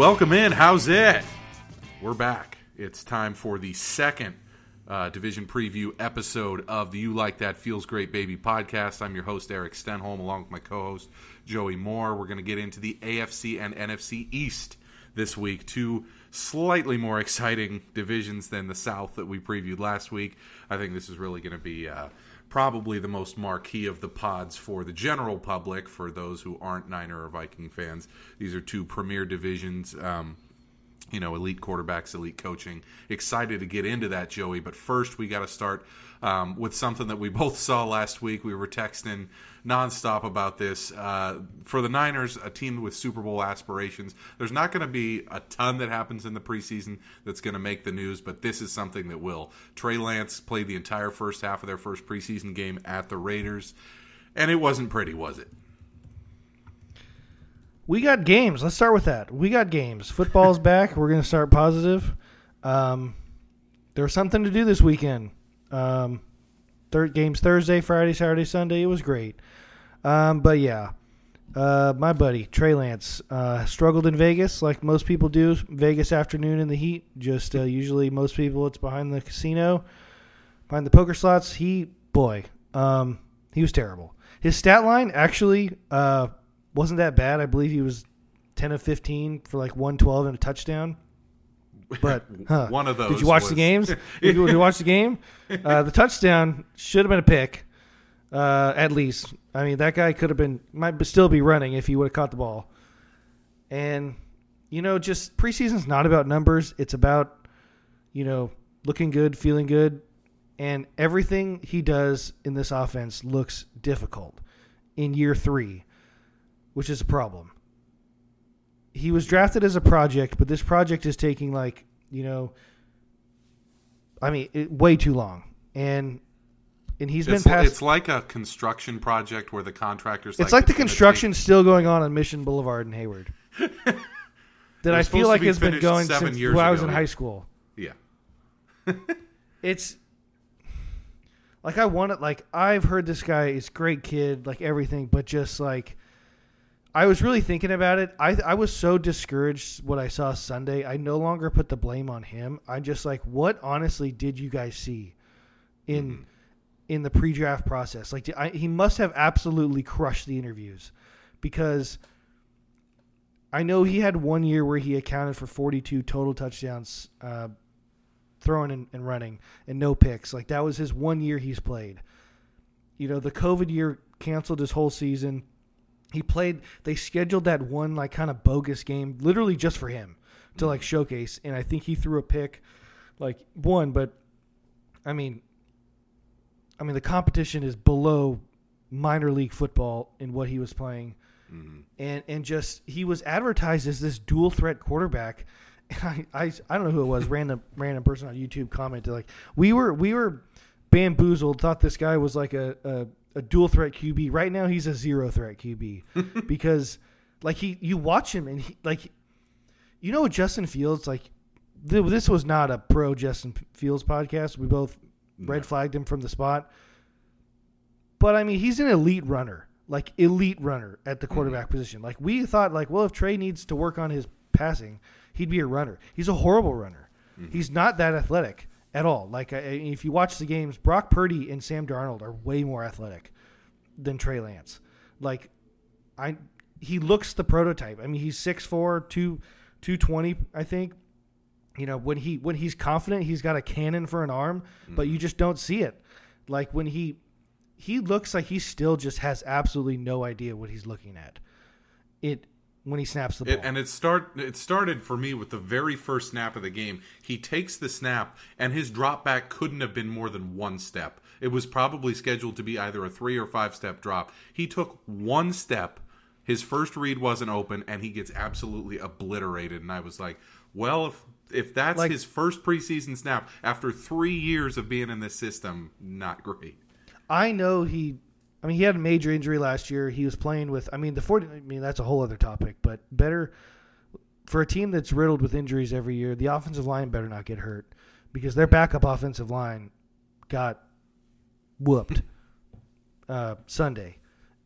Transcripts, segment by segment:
Welcome in. How's it? We're back. It's time for the second uh, division preview episode of the You Like That Feels Great Baby podcast. I'm your host, Erik Stenholm, along with my co host, Joey Moore. We're going to get into the AFC and NFC East this week. Two slightly more exciting divisions than the South that we previewed last week. I think this is really going to be. Uh, probably the most marquee of the pods for the general public. For those who aren't Niner or Viking fans, these are two premier divisions. Um, you know, elite quarterbacks, elite coaching. Excited to get into that, Joey. But first, we got to start um, with something that we both saw last week. We were texting nonstop about this. Uh, for the Niners, a team with Super Bowl aspirations, there's not going to be a ton that happens in the preseason that's going to make the news, but this is something that will. Trey Lance played the entire first half of their first preseason game at the Raiders, and it wasn't pretty, was it? We got games. Let's start with that. We got games. Football's back. We're going to start positive. Um, there was something to do this weekend. Um, third games Thursday, Friday, Saturday, Sunday. It was great. Um, but yeah, uh, my buddy Trey Lance uh, struggled in Vegas like most people do. Vegas afternoon in the heat. Just uh, usually most people it's behind the casino, behind the poker slots. He boy, um, he was terrible. His stat line actually uh, wasn't that bad. I believe he was ten of fifteen for like one twelve and a touchdown. But huh, one of those. Did you watch was... the games? did, you, did you watch the game? Uh, the touchdown should have been a pick, uh, at least. I mean, that guy could have been might still be running if he would have caught the ball. And you know, just preseason's not about numbers. It's about you know looking good, feeling good, and everything he does in this offense looks difficult in year three, which is a problem he was drafted as a project, but this project is taking like you know, I mean, it, way too long, and and he's it's, been past. It's like a construction project where the contractors. It's like, like the construction take... still going on on Mission Boulevard in Hayward. that I feel like has been going since when I was in high school. Yeah. it's like I want it. Like I've heard this guy is great kid, like everything, but just like I was really thinking about it. I I was so discouraged what I saw Sunday. I no longer put the blame on him. I'm just like what honestly did you guys see in mm-hmm. in the pre-draft process? Like I, he must have absolutely crushed the interviews because I know he had one year where he accounted for 42 total touchdowns uh, throwing and, and running and no picks. Like that was his one year he's played. You know, the COVID year canceled his whole season he played they scheduled that one like kind of bogus game literally just for him to like showcase and i think he threw a pick like one but i mean i mean the competition is below minor league football in what he was playing mm-hmm. and and just he was advertised as this dual threat quarterback and I, I i don't know who it was random random person on youtube commented like we were we were bamboozled thought this guy was like a, a a dual threat QB. Right now, he's a zero threat QB because, like, he you watch him and he like, you know, Justin Fields like. Th- this was not a pro Justin Fields podcast. We both red flagged him from the spot. But I mean, he's an elite runner, like elite runner at the quarterback mm-hmm. position. Like we thought, like, well, if Trey needs to work on his passing, he'd be a runner. He's a horrible runner. Mm-hmm. He's not that athletic at all. Like if you watch the games, Brock Purdy and Sam Darnold are way more athletic than Trey Lance. Like I he looks the prototype. I mean, he's 6'4", 2 220, I think. You know, when he when he's confident, he's got a cannon for an arm, mm-hmm. but you mm-hmm. just don't see it. Like when he he looks like he still just has absolutely no idea what he's looking at. It when he snaps the ball. It, and it start it started for me with the very first snap of the game. He takes the snap and his drop back couldn't have been more than one step. It was probably scheduled to be either a 3 or 5 step drop. He took one step. His first read wasn't open and he gets absolutely obliterated and I was like, "Well, if if that's like, his first preseason snap after 3 years of being in this system, not great." I know he I mean, he had a major injury last year. He was playing with. I mean, the 40. I mean, that's a whole other topic. But better for a team that's riddled with injuries every year. The offensive line better not get hurt because their backup offensive line got whooped uh, Sunday,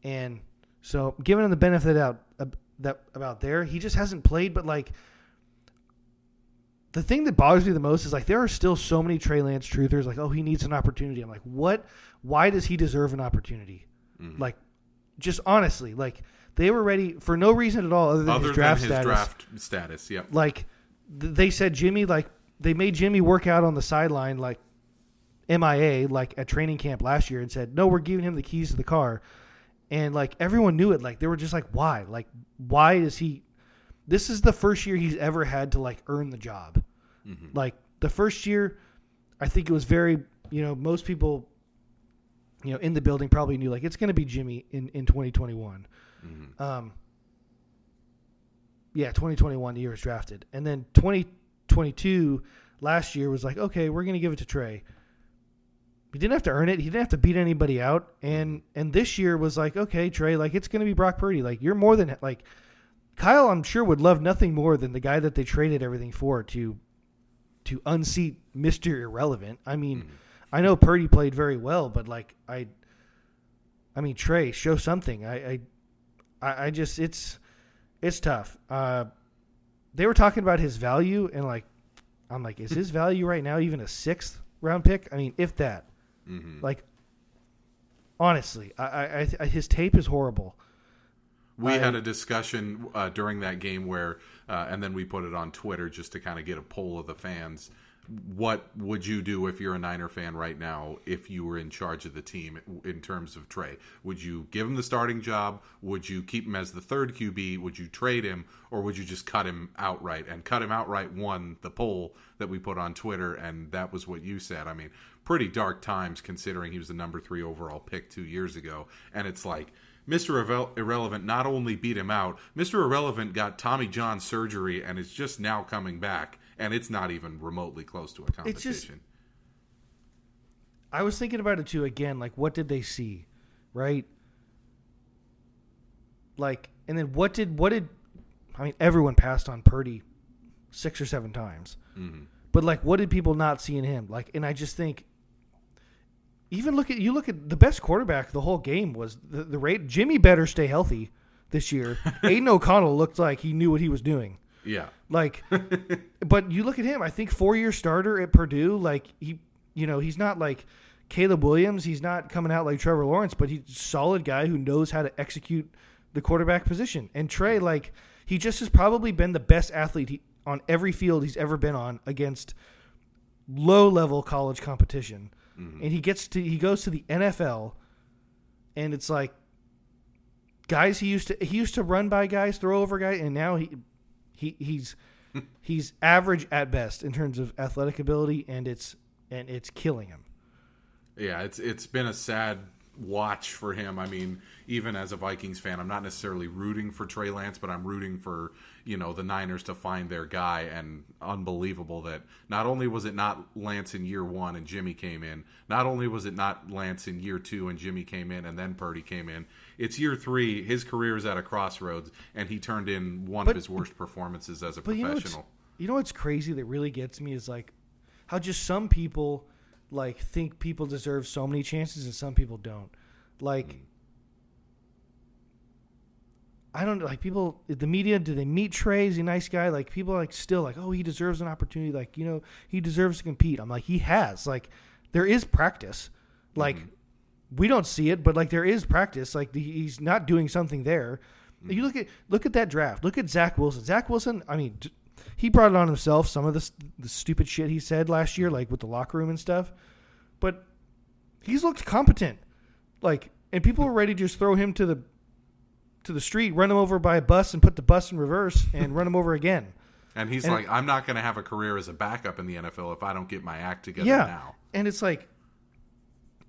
and so giving him the benefit out uh, that about there, he just hasn't played. But like the thing that bothers me the most is like there are still so many Trey Lance truthers like, oh, he needs an opportunity. I'm like, what? Why does he deserve an opportunity? Mhm. Like, just honestly, like they were ready for no reason at all other than Other his draft than his status. draft status, yep. Like th- they said, Jimmy, like they made Jimmy work out on the sideline, like MIA, like at training camp last year, and said, no, we're giving him the keys to the car, and like everyone knew it. Like they were just like, why? Like why is he? This is the first year he's ever had to like earn the job. Mhm. Like the first year, I think it was very, you know, most people, you know, in the building probably knew like it's going to be Jimmy in in 2021. Mhm. Um, yeah, 2021, the year was drafted. And then 2022, last year, was like, okay, we're going to give it to Trey. He didn't have to earn it. He didn't have to beat anybody out. And and this year was like, okay, Trey, like it's going to be Brock Purdy. Like you're more than like Kyle. I'm sure would love nothing more than the guy that they traded everything for to to unseat Mister Irrelevant. I mean, Mhm. I know Purdy played very well, but like I, I mean Trey, show something. I, I, I just it's it's tough. Uh, they were talking about his value, and like I'm like, is his value right now even a sixth round pick? I mean, if that. Mhm. Like honestly, I, I, I his tape is horrible. We I- had a discussion uh, during that game where, uh, and then we put it on Twitter just to kind of get a poll of the fans. What would you do if you're a Niner fan right now if you were in charge of the team in terms of Trey? Would you give him the starting job? Would you keep him as the third QB? Would you trade him? Or would you just cut him outright? And cut him outright won the poll that we put on Twitter, and that was what you said. I mean, pretty dark times considering he was the number three overall pick two years ago. And it's like, Mr. Irrele- Irrelevant not only beat him out, Mr. Irrelevant got Tommy John surgery and is just now coming back, and it's not even remotely close to a It's competition. just- I was thinking about it too again, like what did they see? Right? Like and then what did what did I mean everyone passed on Purdy six or seven times. Mhm. But like what did people not see in him? Like and I just think even look at you look at the best quarterback the whole game was the, the rate Jimmy better stay healthy this year. Aidan O'Connell looked like he knew what he was doing. Yeah. Like, but you look at him. I think four year starter at Purdue. Like he, you know, he's not like Caleb Williams. He's not coming out like Trevor Lawrence, but he's a solid guy who knows how to execute the quarterback position. And Trey, like, he just has probably been the best athlete he, on every field he's ever been on against low level college competition. Mm-hmm. And he gets to he goes to the NFL, and it's like guys he used to he used to run by guys, throw over guys, and now he he he's he's average at best in terms of athletic ability, and it's and it's killing him. Yeah, it's it's been a sad watch for him. I mean, even as a Vikings fan, I'm not necessarily rooting for Trey Lance, but I'm rooting for you know the Niners to find their guy. And unbelievable that not only was it not Lance in year one and Jimmy came in, not only was it not Lance in year two and Jimmy came in and then Purdy came in. It's year three. His career is at a crossroads, and he turned in one But- of his worst performances as a But you know you know what's crazy that really gets me is like how just some people like think people deserve so many chances and some people don't. Like mm. I don't like people the media do they meet Trey? Is he a nice guy? Like people are like still like, oh he deserves an opportunity, like, you know, he deserves to compete. I'm like, he has. Like there is practice. Mm-hmm. Like we don't see it, but like there is practice. Like the, he's not doing something there. Mm-hmm. You look at look at that draft. Look at Zach Wilson. Zach Wilson. I mean, d- he brought it on himself. Some of the the stupid shit he said last year, mm-hmm. like with the locker room and stuff. But he's looked competent. Like, and people were ready to just throw him to the to the street, run him over by a bus, and put the bus in reverse and run him over again. And he's And- like, I'm not going to have a career as a backup in the NFL if I don't get my act together yeah, now. and it's like,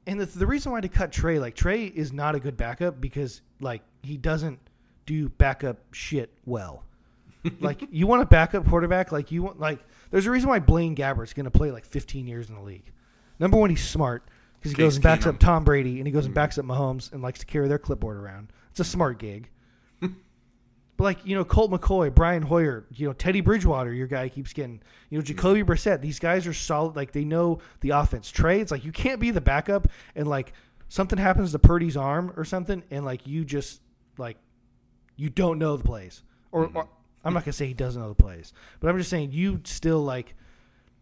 and the, the reason why to cut Trey, like Trey is not a good backup because like he doesn't do backup shit well. like you want a backup quarterback, like you want like there's a reason why Blaine Gabbert's going to play like 15 years in the league. Number one, he's smart because he Case goes and backs Keenum. up Tom Brady and he goes and mm-hmm. backs up Mahomes and likes to carry their clipboard around. It's a smart gig. But like you know, Colt McCoy, Brian Hoyer, you know Teddy Bridgewater, your guy keeps getting. You know Jacoby Brissett. These guys are solid. Like they know the offense. Trey, it's like you can't be the backup and like something happens to Purdy's arm or something, and like you just like you don't know the plays or, mm-hmm. or I'm not gonna say he doesn't know the plays, but I'm just saying you still like.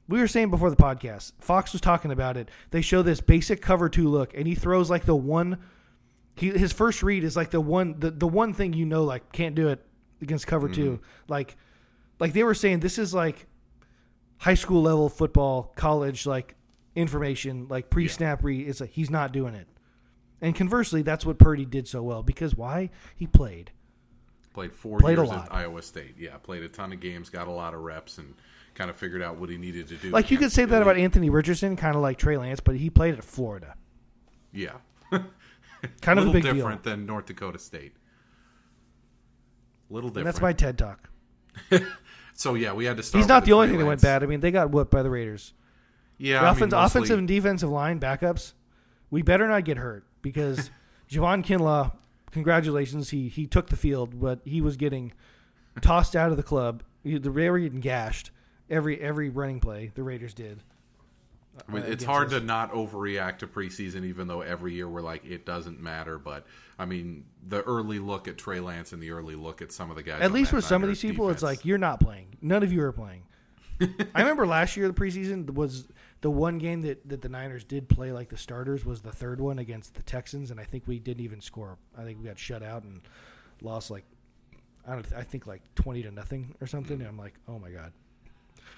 We were saying before the podcast, Fox was talking about it. They show this basic cover two look, and he throws like the one. He, his first read is like the one the, the one thing you know like can't do it against cover two. Mm-hmm. Like like they were saying this is like high school level football, college like information, like pre snap read. It's like he's not doing it. And conversely, that's what Purdy did so well because why he played. Played four Played years at Iowa State. Yeah, played a ton of games, got a lot of reps, and kind of figured out what he needed to do. Like you could say that about Anthony Richardson, kind of like Trey Lance, but he played at Florida. Yeah. Kind of a little big deal. different than North Dakota State. Little And different. that's my TED talk. so yeah, we had to start. He's not with the only thing that went bad. I mean, they got whooped by the Raiders. Yeah, The I mean, mostly- offensive and defensive line backups, we better not get hurt because Javon Kinlaw, congratulations, he he took the field, but he was getting tossed out of the club. He- The were getting gashed every every running play the Raiders did. I mean, it's hard us. to not overreact to preseason, even though every year we're like, it doesn't matter. But I mean, the early look at Trey Lance and the early look at some of the guys. At least with some of these people, it's like you're not playing. None of you are playing. I remember last year the preseason was the one game that, that the Niners did play like the starters was the third one against the Texans, and I think we didn't even score. I think we got shut out and lost like I don't. I think like twenty to nothing or something. Mm. And I'm like, oh my god.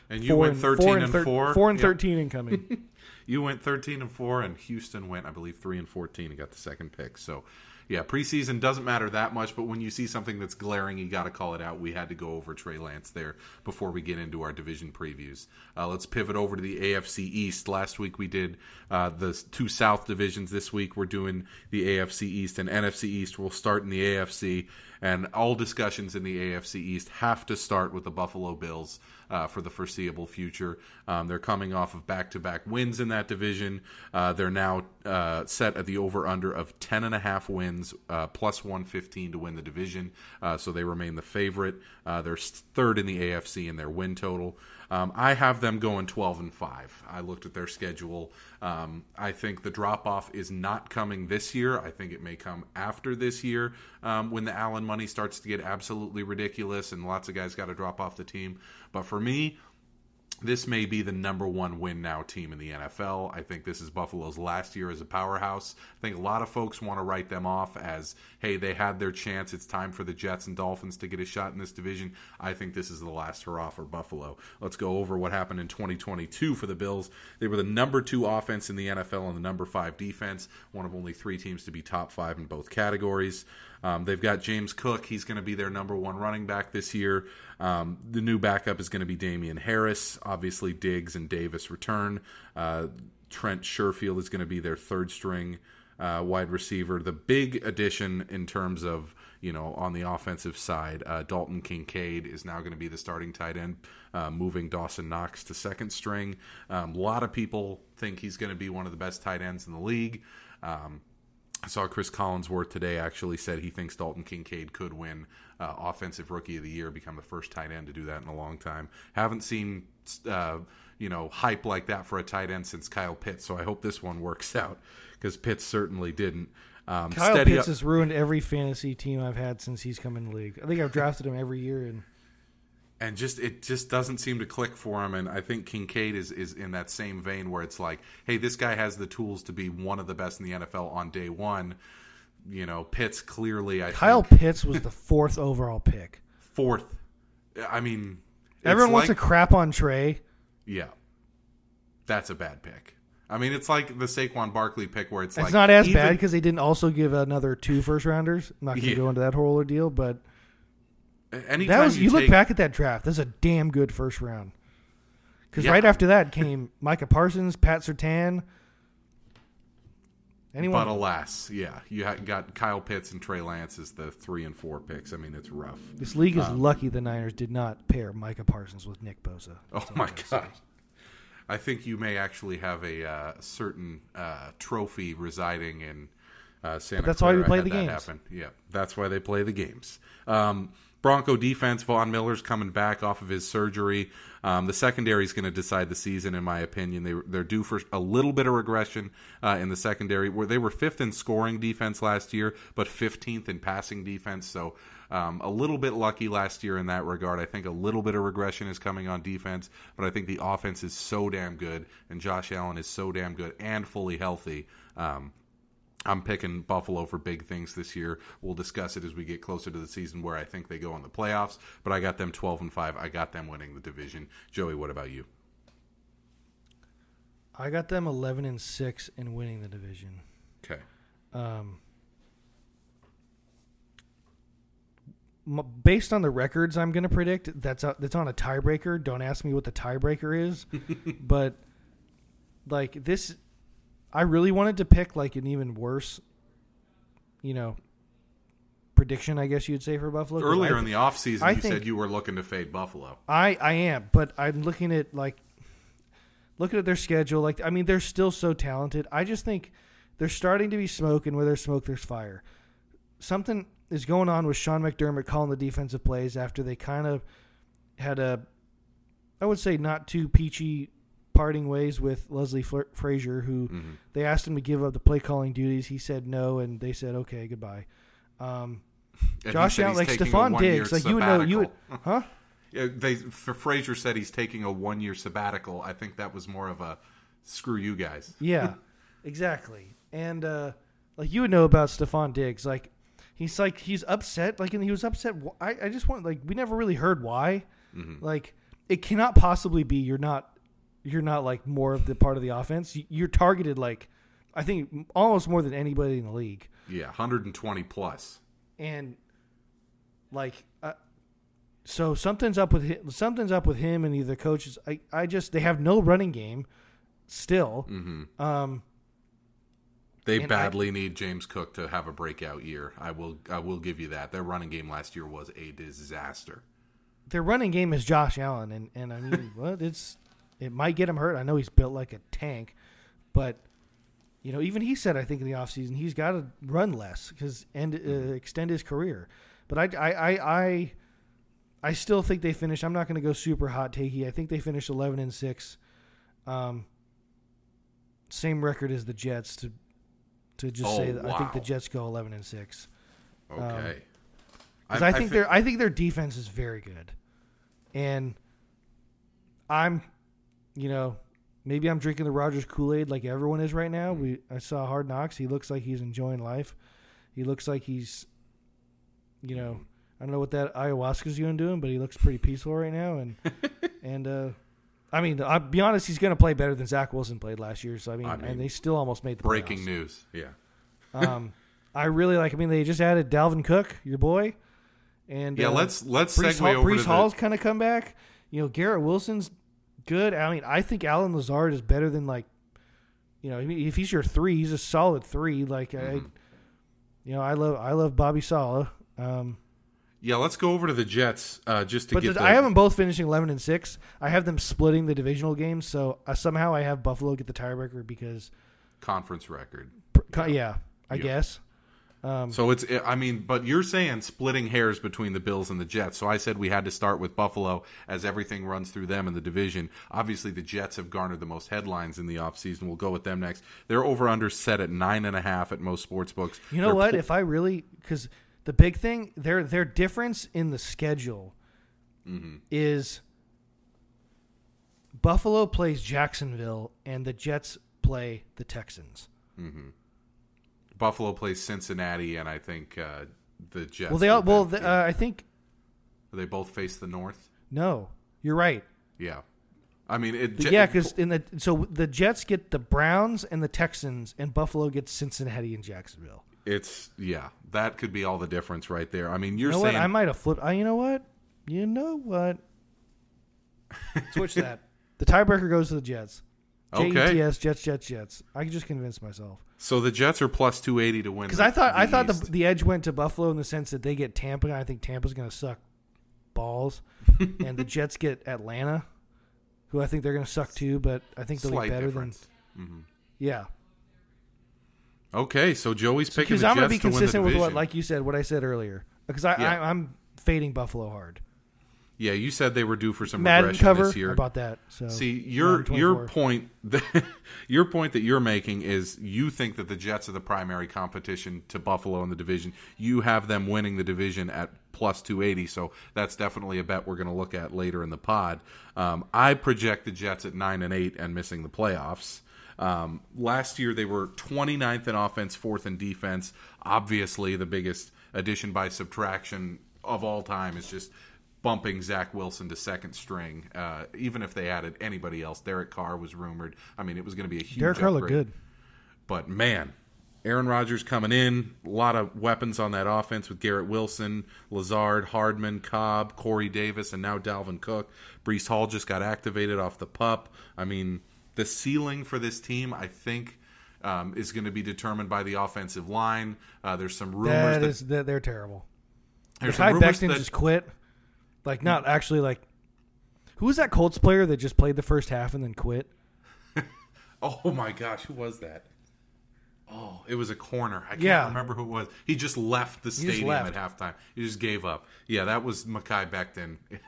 And you went thirteen and, thir- four. Four and Yeah. thirteen incoming. You went 13 and 4, and Houston went, I believe, 3 and 14 and got the second pick. So, yeah, preseason doesn't matter that much, but when you see something that's glaring, you got to call it out. We had to go over Trey Lance there before we get into our division previews. Uh, let's pivot over to the AFC East. Last week we did uh, the two South divisions. This week we're doing the AFC East and NFC East. We'll start in the AFC, and all discussions in the AFC East have to start with the Buffalo Bills uh, for the foreseeable future. Um, they're coming off of back-to-back wins in that division. Uh, they're now uh, set at the over/under of ten and a half wins, uh, plus one fifteen to win the division. Uh, so they remain the favorite. Uh, they're third in the AFC in their win total. Um, I have them going 12 and 5. I looked at their schedule. Um, I think the drop off is not coming this year. I think it may come after this year um, when the Allen money starts to get absolutely ridiculous and lots of guys got to drop off the team. But for me, this may be the number one win now team in the NFL. I think this is Buffalo's last year as a powerhouse. I think a lot of folks want to write them off as, hey, they had their chance. It's time for the Jets and Dolphins to get a shot in this division. I think this is the last hurrah for Buffalo. Let's go over what happened in 2022 for the Bills. They were the number two offense in the NFL and the number five defense, one of only three teams to be top five in both categories. Um, they've got James Cook. He's going to be their number one running back this year. Um, the new backup is going to be Damien Harris. Obviously, Diggs and Davis return. Uh, Trent Sherfield is going to be their third string uh, wide receiver. The big addition in terms of you know on the offensive side, uh, Dalton Kincaid is now going to be the starting tight end, uh, moving Dawson Knox to second string. Um, a lot of people think he's going to be one of the best tight ends in the league. Um, I saw Chris Collinsworth today actually said he thinks Dalton Kincaid could win uh, Offensive Rookie of the Year, become the first tight end to do that in a long time. Haven't seen uh, you know hype like that for a tight end since Kyle Pitts, so I hope this one works out because Pitts certainly didn't. Um, Kyle Pitts up- has ruined every fantasy team I've had since he's come in the league. I think I've drafted him every year, and and just it just doesn't seem to click for him and i think kincaid is is in that same vein where it's like hey this guy has the tools to be one of the best in the nfl on day one you know pitts clearly i Kyle think Pitts was the fourth overall pick. fourth i mean it's Everyone wants to like- crap on Trey. yeah that's a bad pick i mean it's like the Saquon barkley pick where it's, It's like not as even- bad because they didn't also give another two first rounders. I'm not going to Yeah. go into that whole ordeal, but anytime that was you, you, look take, back at that draft. That's a damn good first round. Because Yeah. right after that came Micah Parsons, Pat Surtain. Anyone? but alas yeah you got kyle pitts and trey lance as the three and four picks i mean it's rough this league is Um, lucky the Niners did not pair Micah Parsons with Nick Bosa. Oh That's all my god! I think you may actually have a uh, certain uh, trophy residing in uh, Santa. But that's why we play the games. Happen. Yeah, that's why they play the games. Um, Bronco defense, Von Miller's coming back off of his surgery. Um, the secondary is going to decide the season, in my opinion. They, they're due for a little bit of regression uh, in the secondary, where they were fifth in scoring defense last year, but 15th in passing defense. So um, a little bit lucky last year in that regard. I think a little bit of regression is coming on defense, but I think the offense is so damn good, and Josh Allen is so damn good and fully healthy. Um, I'm picking Buffalo for big things this year. We'll discuss it as we get closer to the season where I think they go in the playoffs, but I got them 12 and 5. I got them winning the division. Joey, what about you? I got them 11 and 6 in winning the division. Okay. Um, based on the records I'm going to predict, that's a, that's on a tiebreaker. Don't ask me what the tiebreaker is, but like this, I really wanted to pick like an even worse, you know, prediction. I guess you'd say for Buffalo. Earlier in the offseason, I you think- said you were looking to fade Buffalo. I I am, but I'm looking at like looking at their schedule. Like I mean, they're still so talented. I just think they're starting to be smoke, and where there's smoke, there's fire. Something is going on with Sean McDermott calling the defensive plays after they kind of had a, I would say, not too peachy parting ways with Leslie Fla- Frazier, who Mhm. they asked him to give up the play calling duties. He said no, and they said okay, goodbye. Um, Josh Allen, like Stefon Diggs, like you would know, you would, huh? Yeah, they for Frazier said he's taking a one year sabbatical. I think that was more of a screw you guys. Yeah, exactly. And uh, like you would know about Stefon Diggs, like he's like he's upset. Like and he was upset. I I just want like we never really heard why. Mhm. Like it cannot possibly be you're not you're not like more of the part of the offense. You- You're targeted like I think almost more than anybody in the league. Yeah, 120 plus. and like uh, so something's up with him, something's up with him and either coaches I, I just they have no running game still hmm um They And I- badly need James Cook to have a breakout year. I will I will give you that. Their running game last year was a disaster. their running game is Josh Allen and and I mean what it's it might get him hurt I know he's built like a tank but you know even he said I think in the offseason he's got to run less cuz and uh, extend his career but I I I, I I still think they finish. I'm not going to go super hot takey. I think they finish 11 and six. Um, same record as the Jets. To to just Oh, say that I think the. Jets go 11 and six. Okay. Because I, think their I think their defense is very good, and I'm, you know, maybe I'm drinking the Rodgers Kool Aid like everyone is right now. We I saw Hard Knocks. He looks like he's enjoying life. He looks like he's, you know, I don't know what that ayahuasca's doing to him, but he looks pretty peaceful right now. And and uh, I mean, I'll be honest, he's going to play better than Zach Wilson played last year. So I mean, I mean, and they still almost made the breaking playoffs. news. Yeah. Um, I really like. I mean, they just added Dalvin Cook, your boy, and Yeah, uh, let's let's Brees, segue Hall, over Breece Hall's kind of come back. You know, Garrett Wilson's good. I mean, I think Allen Lazard is better than like, you know, if he's your three, he's a solid three. Like I, Mhm. you know, I love I love Bobby Saleh. Um, Yeah, let's go over to the Jets uh, just to but get the, the, I have them both finishing eleven and six. I have them splitting the divisional games, so uh, somehow I have Buffalo get the tiebreaker because, conference record. yeah, yeah I Yeah. guess. Um, So it's I mean, but you're saying splitting hairs between the Bills and the Jets. So I said we had to start with Buffalo as everything runs through them in the division. Obviously the Jets have garnered the most headlines in the offseason. We'll go with them next. They're over under set at nine and a half at most sports books. You know They're what? pl- If I really, because the big thing, their their difference in the schedule Mm-hmm. is Buffalo plays Jacksonville and the Jets play the Texans. Buffalo plays Cincinnati and I think uh, the Jets. well, they all. Well, the, uh, I think they both face the North. no. You're right. Yeah. I mean, it, yeah, because in the so the Jets get the Browns and the Texans, and Buffalo gets Cincinnati and Jacksonville. it's yeah, that could be all the difference right there. I mean, you're You know saying what? I might have flipped. Uh, you know what? You know what? Switch that. The tiebreaker goes to the Jets. Okay. Jets, Jets, Jets, Jets. I can just convinced myself so the Jets are plus two eighty to win because I thought the I thought the, the edge went to Buffalo in the sense that they get Tampa. and I think Tampa's going to suck balls, and the Jets get Atlanta, who I think they're going to suck too. But I think they'll slight be better difference. than yeah. Okay, so Joey's picking Because the I'm going to be to win the consistent with what, like you said, what I said earlier. Because I, Yeah. I I'm fading Buffalo hard. Yeah, you said they were due for some Madden regression cover this year. about that. So See, your your point that, your point that you're making is you think that the Jets are the primary competition to Buffalo in the division. You have them winning the division at plus 280, so that's definitely a bet we're going to look at later in the pod. Um, I project the Jets at 9 and 8 and missing the playoffs. Um, last year they were 29th in offense, fourth in defense. Obviously, the biggest addition by subtraction of all time is just bumping Zach Wilson to second string. Uh, even if they added anybody else, Derek Carr was rumored. I mean, it was going to be a huge. Derek Carr looked good. But man, Aaron Rodgers coming in, a lot of weapons on that offense with Garrett Wilson, Lazard, Hardman, Cobb, Corey Davis, and now Dalvin Cook. Breece Hall just got activated off the pup. I mean, the ceiling for this team, I think. Um, is going to be determined by the offensive line. Uh, there's some rumors That that, is that they're terrible. there's rumors Becton that just quit. Like not actually like. Who was that Colts player that just played the first half and then quit? Oh my gosh, who was that? Oh, it was a corner. I can't Yeah. remember who it was. He just left the stadium left. at halftime. He just gave up. Yeah, that was Mekhi Becton.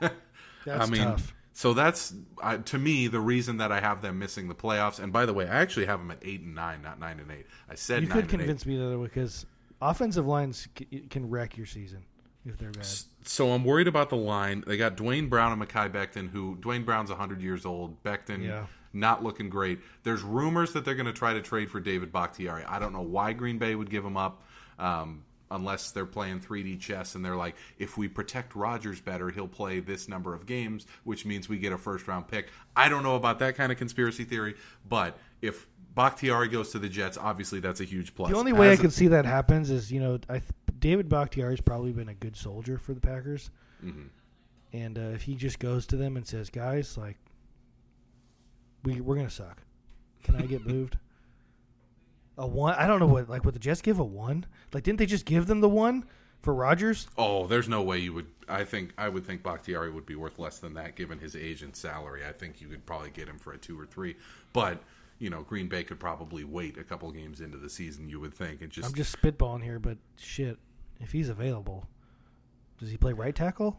That's I mean, tough. so that's uh, to me the reason that I have them missing the playoffs. And by the way, I actually have them at eight and nine, not nine and eight. I said You could and eight. convince me the other way because offensive lines c- can wreck your season if they're bad. So I'm worried about the line. They got Duane Brown and Mekhi Becton, who Duane Brown's 100 years old. Becton Yeah. not looking great. There's rumors that they're going to try to trade for David Bakhtiari. I don't know why Green Bay would give him up. Um, unless they're playing 3D chess and they're like, if we protect Rodgers better, he'll play this number of games, which means we get a first round pick. I don't know about that kind of conspiracy theory, but if Bakhtiari goes to the Jets, obviously that's a huge plus. The only way I As- could see that happens is you know I th- David Bakhtiari's probably been a good soldier for the Packers, Mhm. and uh, if he just goes to them and says, "Guys, like, we we're gonna suck. Can I get moved?" A one? I don't know what like would the Jets give a one? Like, didn't they just give them the one for Rodgers? Oh, there's no way you would. I think I would think Bakhtiari would be worth less than that given his age and salary. I think you could probably get him for a two or three. But you know, Green Bay could probably wait a couple games into the season. You would think and just, I'm just spitballing here, but shit, if he's available, does he play right tackle?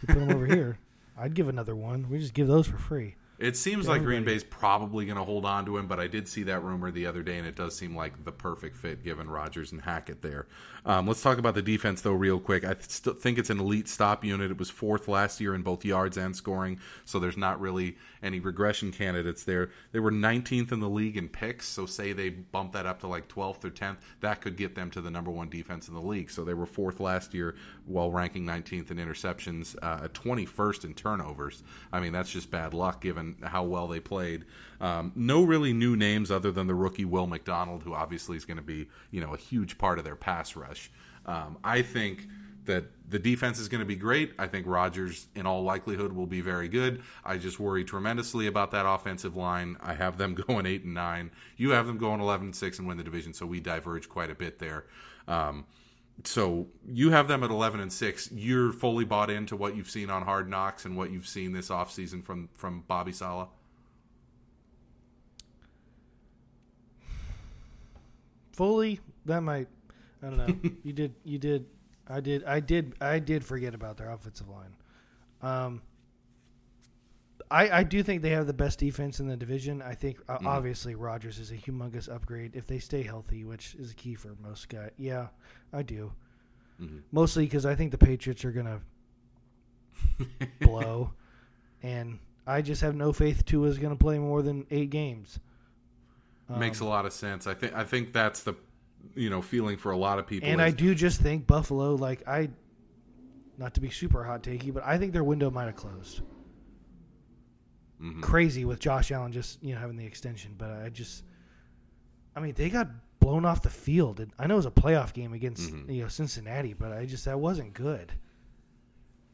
You put him over here. I'd give another one. We just give those for free. It seems like Green Bay's probably going to hold on to him, but I did see that rumor the other day, and it does seem like the perfect fit given Rodgers and Hackett there. Um, let's talk about the defense, though, real quick. I th- still think it's an elite stop unit. It was fourth last year in both yards and scoring, so there's not really any regression candidates there. They were 19th in the league in picks, so say they bump that up to like 12th or 10th, that could get them to the number one defense in the league. So they were fourth last year while ranking 19th in interceptions, uh, 21st in turnovers. I mean, that's just bad luck given how well they played. Um, no really new names other than the rookie Will McDonald, who obviously is going to be you know a huge part of their pass rush. Um, I think that the defense is going to be great. I think Rodgers, in all likelihood, will be very good. I just worry tremendously about that offensive line. I have them going eight and nine. You have them going eleven and six and win the division. So we diverge quite a bit there. Um, so you have them at 11 and 6 you're fully bought into what you've seen on hard knocks and what you've seen this offseason from from bobby saleh fully that might i don't know you did you did i did i did i did forget about their offensive line um I, I do think they have the best defense in the division. I think uh, Mhm. obviously Rodgers is a humongous upgrade if they stay healthy, which is a key for most guys. Yeah, I do. Mm-hmm. Mostly because I think the Patriots are gonna blow, and I just have no faith Tua is gonna play more than eight games. makes a Um, lot of sense i think i think that's the you know feeling for a lot of people And is- I do just think Buffalo, like I, not to be super hot takey, but I think their window might have closed. Mhm. Crazy with Josh Allen just you know having the extension, but I just, I mean they got blown off the field. And I know it was a playoff game against Mhm. you know Cincinnati, but I just that wasn't good.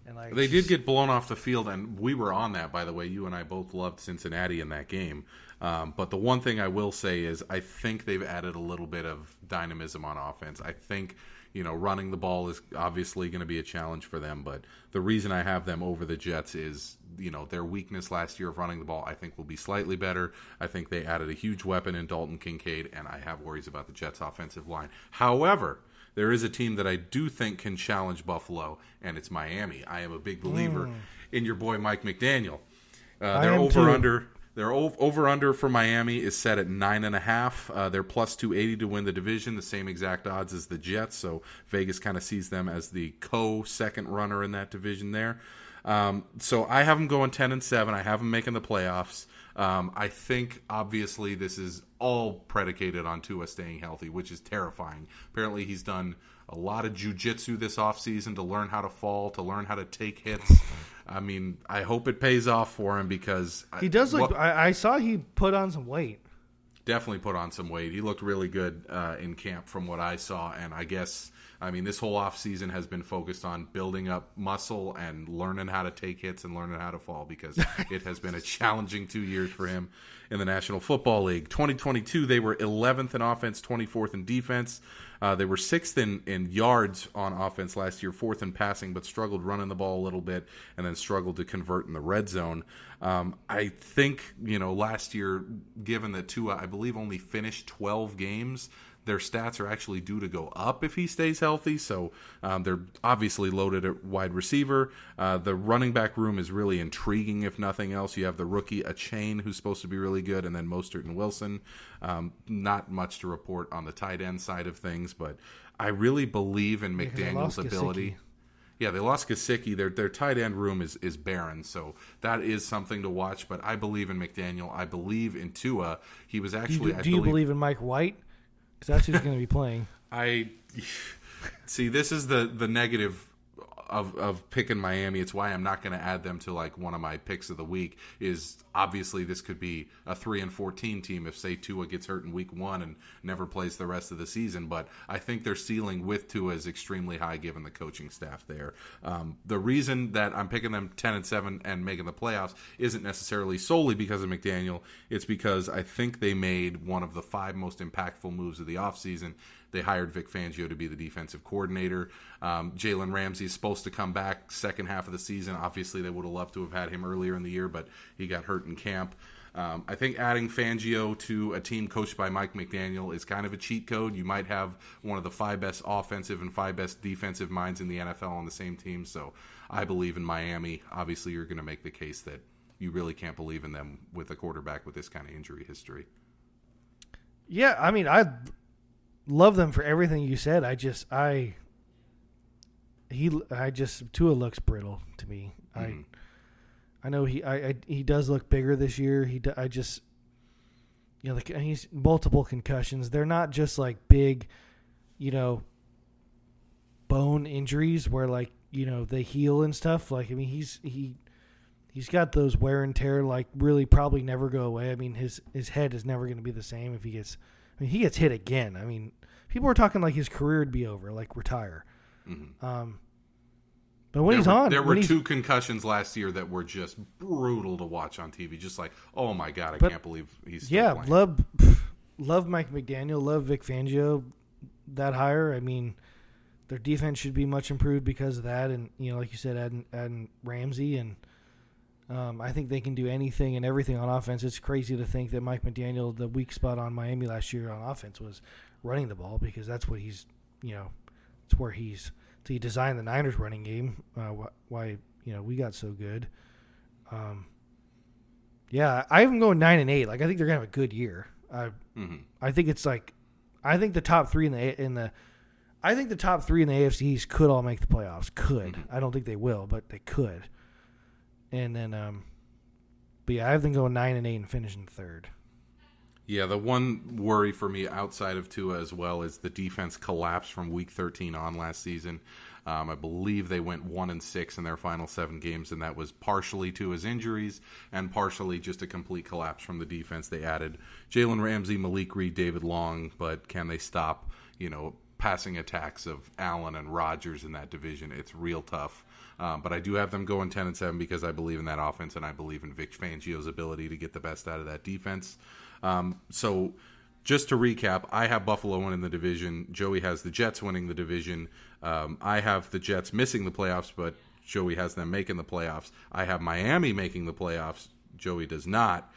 And like They did get blown off the field, and we were on that, by the way. You and I both loved Cincinnati in that game. Um, but the one thing I will say is I think they've added a little bit of dynamism on offense. I think, you know, running the ball is obviously going to be a challenge for them. But the reason I have them over the Jets is, you know, their weakness last year of running the ball, I think, will be slightly better. I think they added a huge weapon in Dalton Kincaid, and I have worries about the Jets' offensive line. However, there is a team that I do think can challenge Buffalo, and it's Miami. I am a big believer Hmm. in your boy Mike McDaniel. Uh, they're over too. under. Their ov- over under for Miami is set at nine and a half. Uh, they're plus two eighty to win the division, the same exact odds as the Jets. So Vegas kind of sees them as the co second runner in that division there. Um, so I have them going ten and seven. I have them making the playoffs. Um, I think obviously this is all predicated on Tua staying healthy, which is terrifying. Apparently he's done a lot of jujitsu this offseason to learn how to fall, to learn how to take hits. I mean, I hope it pays off for him because He does look. what- I, I saw he put on some weight. definitely put on some weight. He looked really good uh, in camp from what I saw, and I guess I mean this whole off season has been focused on building up muscle and learning how to take hits and learning how to fall because it has been a challenging two years for him in the National Football League. 2022, they were 11th in offense, 24th in defense. Uh, they were sixth in, in yards on offense last year, fourth in passing, but struggled running the ball a little bit, and then struggled to convert in the red zone. Um, I think you know last year, given that Tua, I believe, only finished 12 games, their stats are actually due to go up if he stays healthy. So um, they're obviously loaded at wide receiver. Uh, the running back room is really intriguing, if nothing else. You have the rookie Achane who's supposed to be really good, and then Mostert and Wilson. Um, not much to report on the tight end side of things, but I really believe in McDaniel's lost ability. Yeah, they lost Gesicki. Their their tight end room is is barren, so that is something to watch. But I believe in McDaniel. I believe in Tua. He was Do actually. I do you believe in Mike White? Because that's who's going to be playing. I see. This is the the negative of of picking Miami. It's why I'm not going to add them to like one of my picks of the week. Is obviously this could be a three and fourteen team if say Tua gets hurt in week one and never plays the rest of the season. But I think their ceiling with Tua is extremely high given the coaching staff there. Um, the reason that I'm picking them ten and seven and making the playoffs isn't necessarily solely because of McDaniel. It's because I think they made one of the five most impactful moves of the offseason. They hired Vic Fangio to be the defensive coordinator. Um, Jalen Ramsey is supposed to come back second half of the season. Obviously, they would have loved to have had him earlier in the year, but he got hurt in camp. Um, I think adding Fangio to a team coached by Mike McDaniel is kind of a cheat code. You might have one of the five best offensive and five best defensive minds in the NFL on the same team. So I believe in Miami. Obviously, you're going to make the case that you really can't believe in them with a quarterback with this kind of injury history. Yeah, I mean, I love them for everything you said. I just, I, he, I just Tua looks brittle to me. Mhm. I, I know he, I, I, he does look bigger this year. He, I just, you know, like he's multiple concussions. They're not just like big, you know, bone injuries where like you know they heal and stuff. Like I mean, he's he. He's got those wear and tear, like really probably never go away. I mean, his his head is never going to be the same if he gets. I mean, he gets hit again. I mean, people were talking like his career would be over, like retire. Mhm. Um, but when there he's were, on, there were two concussions last year that were just brutal to watch on TV. Just like, oh my god, I But- can't believe he's yeah, playing. love love Mike McDaniel, love Vic Fangio. That hire, I mean, their defense should be much improved because of that, and you know, like you said, adding, adding Ramsey, and um, I think they can do anything and everything on offense. It's crazy to think that Mike McDaniel, the weak spot on Miami last year on offense was running the ball because that's what he's, you know, it's where he's. So he designed the Niners running game. Uh, wh- why you know we got so good. Um, yeah, I have them going nine and eight. Like I think they're gonna have a good year. I Mhm. I think it's like, I think the top three in the in the, I think the top three in the AFC East could all make the playoffs. Could Mhm. I don't think they will, but they could. And then, um, but yeah, I have them going nine and eight and finishing third. Yeah, the one worry for me outside of Tua as well is the defense collapsed from Week 13 on last season. Um, I believe they went one and six in their final seven games, and that was partially to his injuries and partially just a complete collapse from the defense. They added Jalen Ramsey, Malik Reed, David Long, but can they stop? You know, passing attacks of Allen and Rodgers in that division? It's real tough. Um, but I do have them going ten and seven because I believe in that offense and I believe in Vic Fangio's ability to get the best out of that defense. Um, so just to recap, I have Buffalo winning the division. Joey has the Jets winning the division. Um, I have the Jets missing the playoffs, but Joey has them making the playoffs. I have Miami making the playoffs. Joey does not.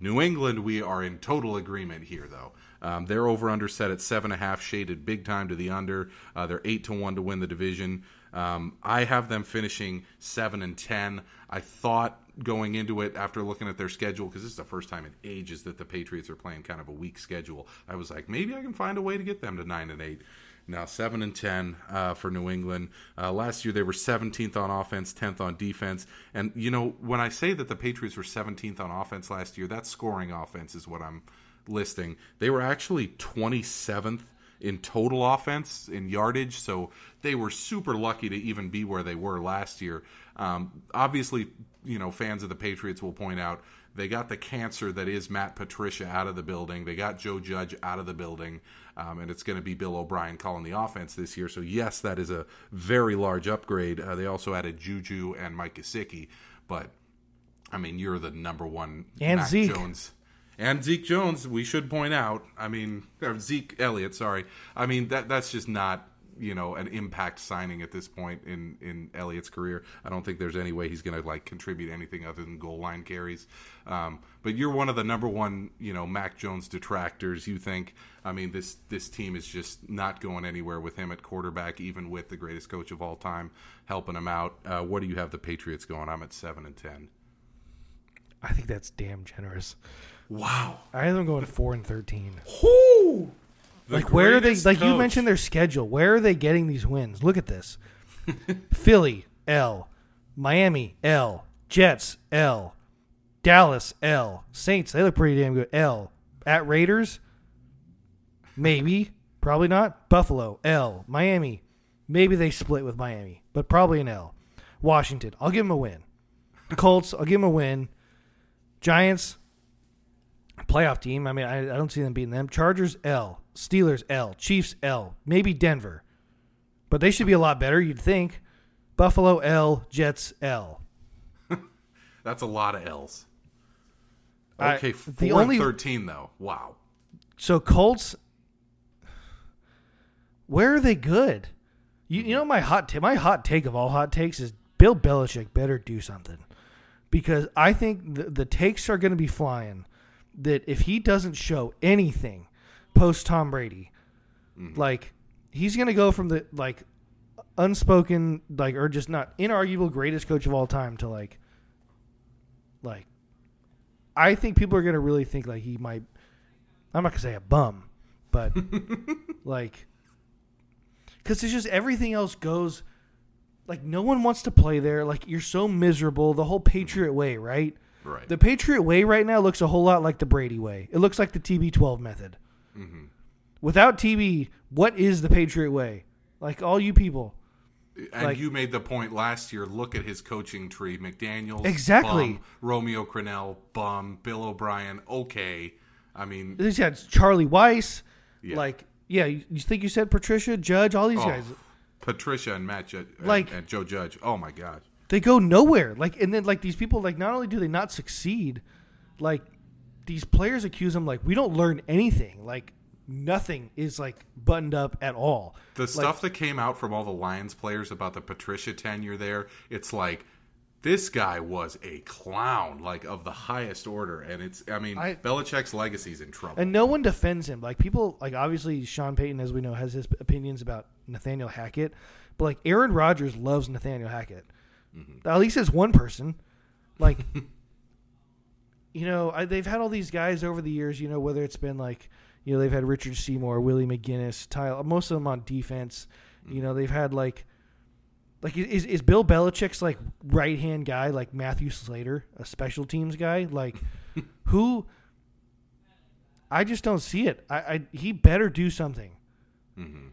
New England, we are in total agreement here, though. Um, they're over under set at seven and a half, shaded big time to the under. Uh, they're eight to one to win the division. Um, I have them finishing seven and ten. I thought going into it after looking at their schedule because this is the first time in ages that the Patriots are playing kind of a weak schedule. I was like, maybe I can find a way to get them to nine and eight. Now seven and ten uh, for New England. Uh, last year they were 17th on offense, 10th on defense. And you know when I say that the Patriots were 17th on offense last year, that's scoring offense is what I'm listing. They were actually 27th in total offense in yardage, so they were super lucky to even be where they were last year. Um, obviously, you know, fans of the Patriots will point out they got the cancer that is Matt Patricia out of the building. They got Joe Judge out of the building, um, and it's going to be Bill O'Brien calling the offense this year. So yes, that is a very large upgrade. Uh, they also added Juju and Mike Gesicki, but I mean, you're the number one and Mac Zeke. Jones and Zeke Jones. We should point out. I mean, Zeke Elliott. Sorry. I mean that that's just not you know an impact signing at this point in in Elliott's career. I don't think there's any way he's going to like contribute anything other than goal line carries. Um, but you're one of the number one you know Mac Jones detractors. You think I mean this this team is just not going anywhere with him at quarterback, even with the greatest coach of all time helping him out. Uh, what do you have the Patriots going? I'm at seven and ten. I think that's damn generous. Wow. I have them going four and thirteen. Whoo! Like where are they? Like you mentioned their schedule. Where are they getting these wins? Look at this: Philly L, Miami L, Jets L, Dallas L, Saints. They look pretty damn good. L at Raiders, maybe, probably not. Buffalo L, Miami, maybe they split with Miami, but probably an L. Washington, I'll give them a win. Colts, I'll give them a win. Giants, playoff team. I mean, I, I don't see them beating them. Chargers L, Steelers L, Chiefs L, maybe Denver, but they should be a lot better. You'd think. Buffalo L, Jets L. That's a lot of L's. I- Okay, the four and only- thirteen though. Wow. So Colts, where are they good? You, you know my hot ta- my hot take of all hot takes is Bill Belichick better do something because I think the, the takes are going to be flying that if he doesn't show anything post Tom Brady, mm-hmm. like he's going to go from the like unspoken like or just not inarguable greatest coach of all time to like like I think people are going to really think like he might I'm not gonna say a bum, but like, because it's just everything else goes. Like no one wants to play there. Like you're so miserable. The whole Patriot way, right? Right. The Patriot way right now looks a whole lot like the Brady way. It looks like the TB12 method. Without TB, what is the Patriot way? Like all you people, and like- you made the point last year. Look at his coaching tree: McDaniel, Exactly. bum, Romeo Crennel, bum, Bill O'Brien. Okay, I mean, this had Charlie Weis. Yeah. Like, yeah, you, you think you said Patricia Judge? All these oh, guys. Patricia and Matt Judge, Like- and, Joe Judge. Oh my God, they go nowhere. Like, and then like these people, like not only do they not succeed, like these players accuse him like we don't learn anything. Like nothing is like buttoned up at all. The Like, stuff that came out from all the Lions players about the Patricia tenure there, it's like this guy was a clown, like of the highest order. And it's, I mean, I- Belichick's legacy's in trouble. and no one defends him. Like people, like obviously Sean Payton, as we know, has his opinions about Nathaniel Hackett, but like Aaron Rodgers loves Nathaniel Hackett. Mm-hmm. At least as one person, like. You know, I, they've had all these guys over the years. You know, whether it's been like, you know, they've had Richard Seymour, Willie McGinest, Tyler, most of them on defense. Mm. You know, they've had like, like is is Bill Belichick's like right hand guy like Matthew Slater, a special teams guy? Like, who? I just don't see it. I, I he better do something. Mm-hmm.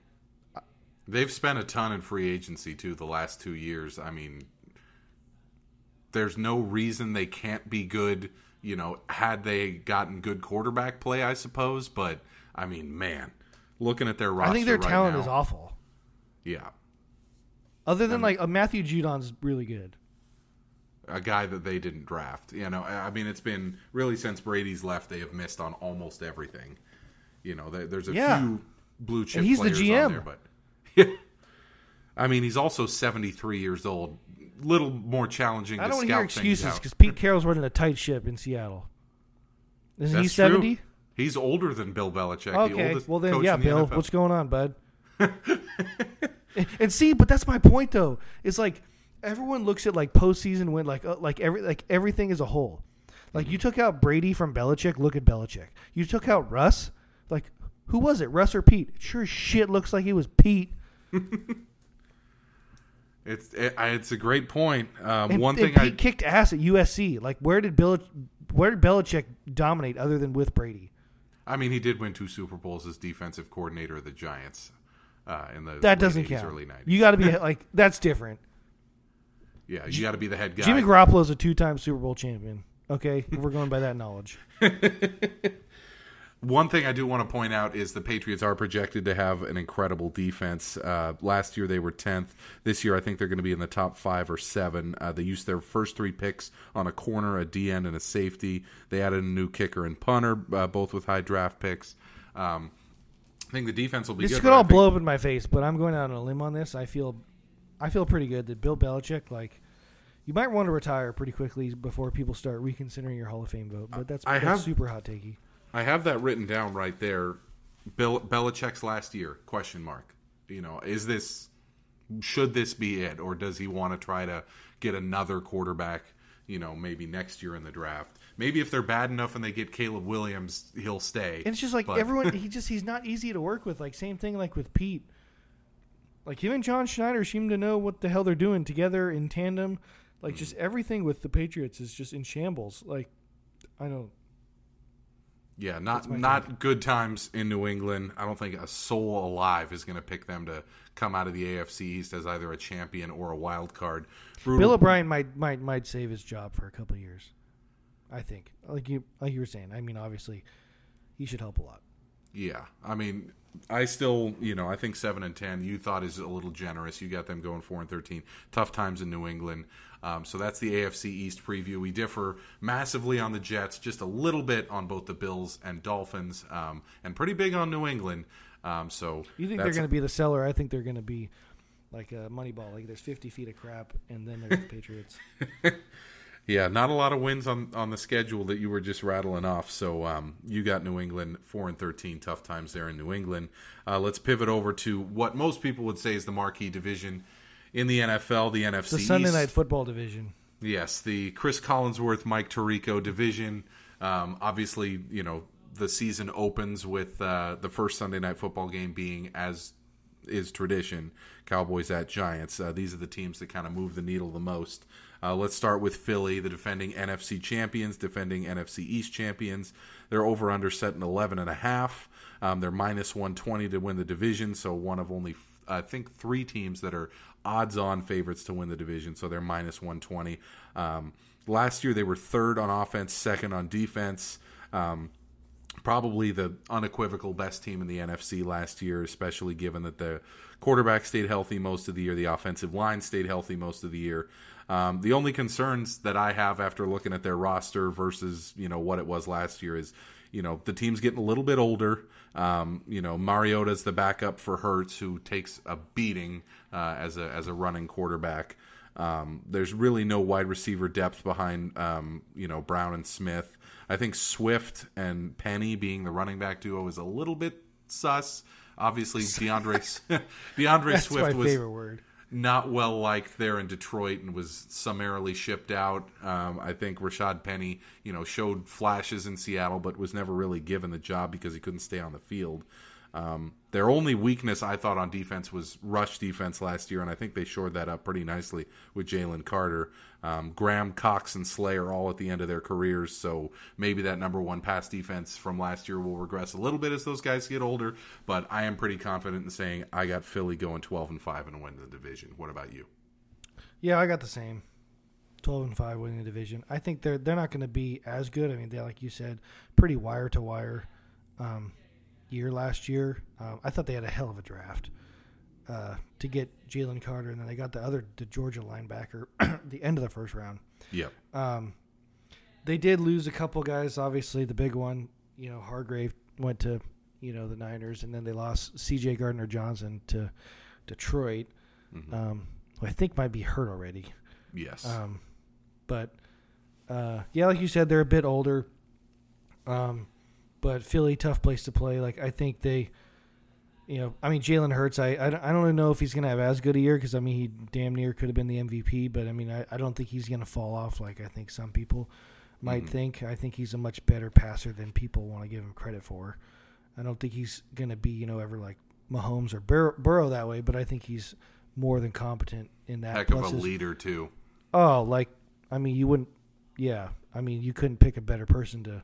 They've spent a ton in free agency too the last two years. I mean, there's no reason they can't be good. You know, had they gotten good quarterback play, I suppose. But I mean, man, looking at their roster, I think their right talent now- is awful. Yeah, Other than like a Matthew Judon's really good. a guy that they didn't draft. You know, I mean, it's been really since Brady's left, they have missed on almost everything. You know, there, there's a Yeah. few blue chip And he's the GM. on there, but yeah. I mean, he's also 73 years old. Little more challenging. I don't want to hear excuses because Pete Carroll's running a tight ship in Seattle. Isn't he That's true. seventy? He's older than Bill Belichick. Okay, oldest well then, yeah, the Bill, NFL. what's going on, bud? and, see, but that's my point, though. It's like everyone looks at like postseason win, like uh, like every like everything as a whole. Like you took out Brady from Belichick. Look at Belichick. You took out Russ. Like who was it, Russ or Pete? It sure shit looks like it was Pete. It's it, it's a great point. Um, And, one and thing I kicked ass at USC. Like where did Bill, where did Belichick dominate other than with Brady? I mean, he did win two Super Bowls as defensive coordinator of the Giants uh, in the That doesn't 80s, count. early 90s. You got to be like that's different. yeah, you got to be the head guy. Jimmy Garoppolo is a two-time Super Bowl champion. Okay, we're going by that knowledge. One thing I do want to point out is the Patriots are projected to have an incredible defense. Uh, last year they were 10th. This year I think they're going to be in the top five or seven. Uh, they used their first three picks on a corner, a D end, and a safety. They added a new kicker and punter, uh, both with high draft picks. Um, I think the defense will be This good. could all blow up in my face, but I'm going out on a limb on this. I feel, I feel pretty good that Bill Belichick, like, you might want to retire pretty quickly before people start reconsidering your Hall of Fame vote. But that's, I that's have- super hot takey. I have that written down right there. Bill Belichick's last year? Question mark. You know, is this should this be it, or does he want to try to get another quarterback? You know, maybe next year in the draft. Maybe if they're bad enough and they get Caleb Williams, he'll stay. And it's just like But- everyone. He just he's not easy to work with. Like same thing like with Pete. Like him and John Schneider seem to know what the hell they're doing together in tandem. Like mm-hmm. just everything with the Patriots is just in shambles. Like I don't. Yeah, not not good times in New England. I don't think a soul alive is going to pick them to come out of the AFC East as either a champion or a wild card. Brutal. Bill O'Brien might might might save his job for a couple of years. I think, like you like you were saying. I mean, obviously, he should help a lot. Yeah, I mean, I still, you know, I think seven and ten. You thought is a little generous. You got them going four and thirteen. Tough times in New England. Um, so that's the AFC East preview. We differ massively on the Jets, just a little bit on both the Bills and Dolphins, um, and pretty big on New England. Um, so You think they're going to be the seller? I think they're going to be like a Moneyball. Like there's 50 feet of crap, and then there's the Patriots. Yeah, not a lot of wins on on the schedule that you were just rattling off. So um, you got New England four and thirteen, tough times there in New England. Uh, let's pivot over to what most people would say is the marquee division in the NFL, the NFC The Sunday East. night football division. Yes, the Cris Collinsworth, Mike Tirico division. Um, obviously, you know the season opens with uh, the first Sunday night football game being as is tradition, Cowboys at Giants. Uh, these are the teams that kind of move the needle the most. Uh, let's start with Philly, the defending NFC champions, defending NFC East champions. They're over under set in 11 and a half. Um, they're minus 120 to win the division, so one of only I think three teams that are odds-on favorites to win the division, so they're minus 120. Um, last year they were third on offense, second on defense. Um, probably the unequivocal best team in the NFC last year, especially given that the quarterback stayed healthy most of the year, the offensive line stayed healthy most of the year. Um, the only concerns that I have after looking at their roster versus you know what it was last year is you know the team's getting a little bit older. Um, you know Mariota's the backup for Hurts, who takes a beating uh, as a as a running quarterback. Um, there's really no wide receiver depth behind um, you know Brown and Smith. I think Swift and Penny being the running back duo is a little bit sus. Obviously, D'Andre D'Andre That's Swift my was favorite word. Not well liked there in Detroit and was summarily shipped out. Um, I think Rashaad Penny, you know, showed flashes in Seattle, but was never really given the job because he couldn't stay on the field. Um, their only weakness, I thought, on defense was rush defense last year, and I think they shored that up pretty nicely with Jalen Carter. Um, Graham, Cox, and Slay are all at the end of their careers, so maybe that number one pass defense from last year will regress a little bit as those guys get older. But I am pretty confident in saying I got Philly going twelve and five and win the division. What about you? Yeah, I got the same. Twelve and five winning the division. I think they're they're not going to be as good. I mean, they like you said, pretty wire to wire um, year last year. Um, I thought they had a hell of a draft uh, to get Jalen Carter, and then they got the other the Georgia linebacker the end of the first round. Yep. Um, they did lose a couple guys. Obviously, the big one, you know, Hargrave went to you know the Niners, and then they lost C.J. Gardner Johnson to Detroit, um, who I think might be hurt already. Yes. Um, but uh, yeah, like you said, they're a bit older. Um, but Philly, tough place to play. Like I think they, you know, I mean Jalen Hurts. I I don't, I don't know if he's gonna have as good a year because I mean he damn near could have been the MVP. But I mean I, I don't think he's gonna fall off like I think some people might Mhm. think. I think he's a much better passer than people want to give him credit for. I don't think he's gonna be you know ever like Mahomes or Bur- Burrow that way. But I think he's more than competent in that. Heck of Plus a his- leader too. Oh, like I mean, you wouldn't. Yeah, I mean, you couldn't pick a better person to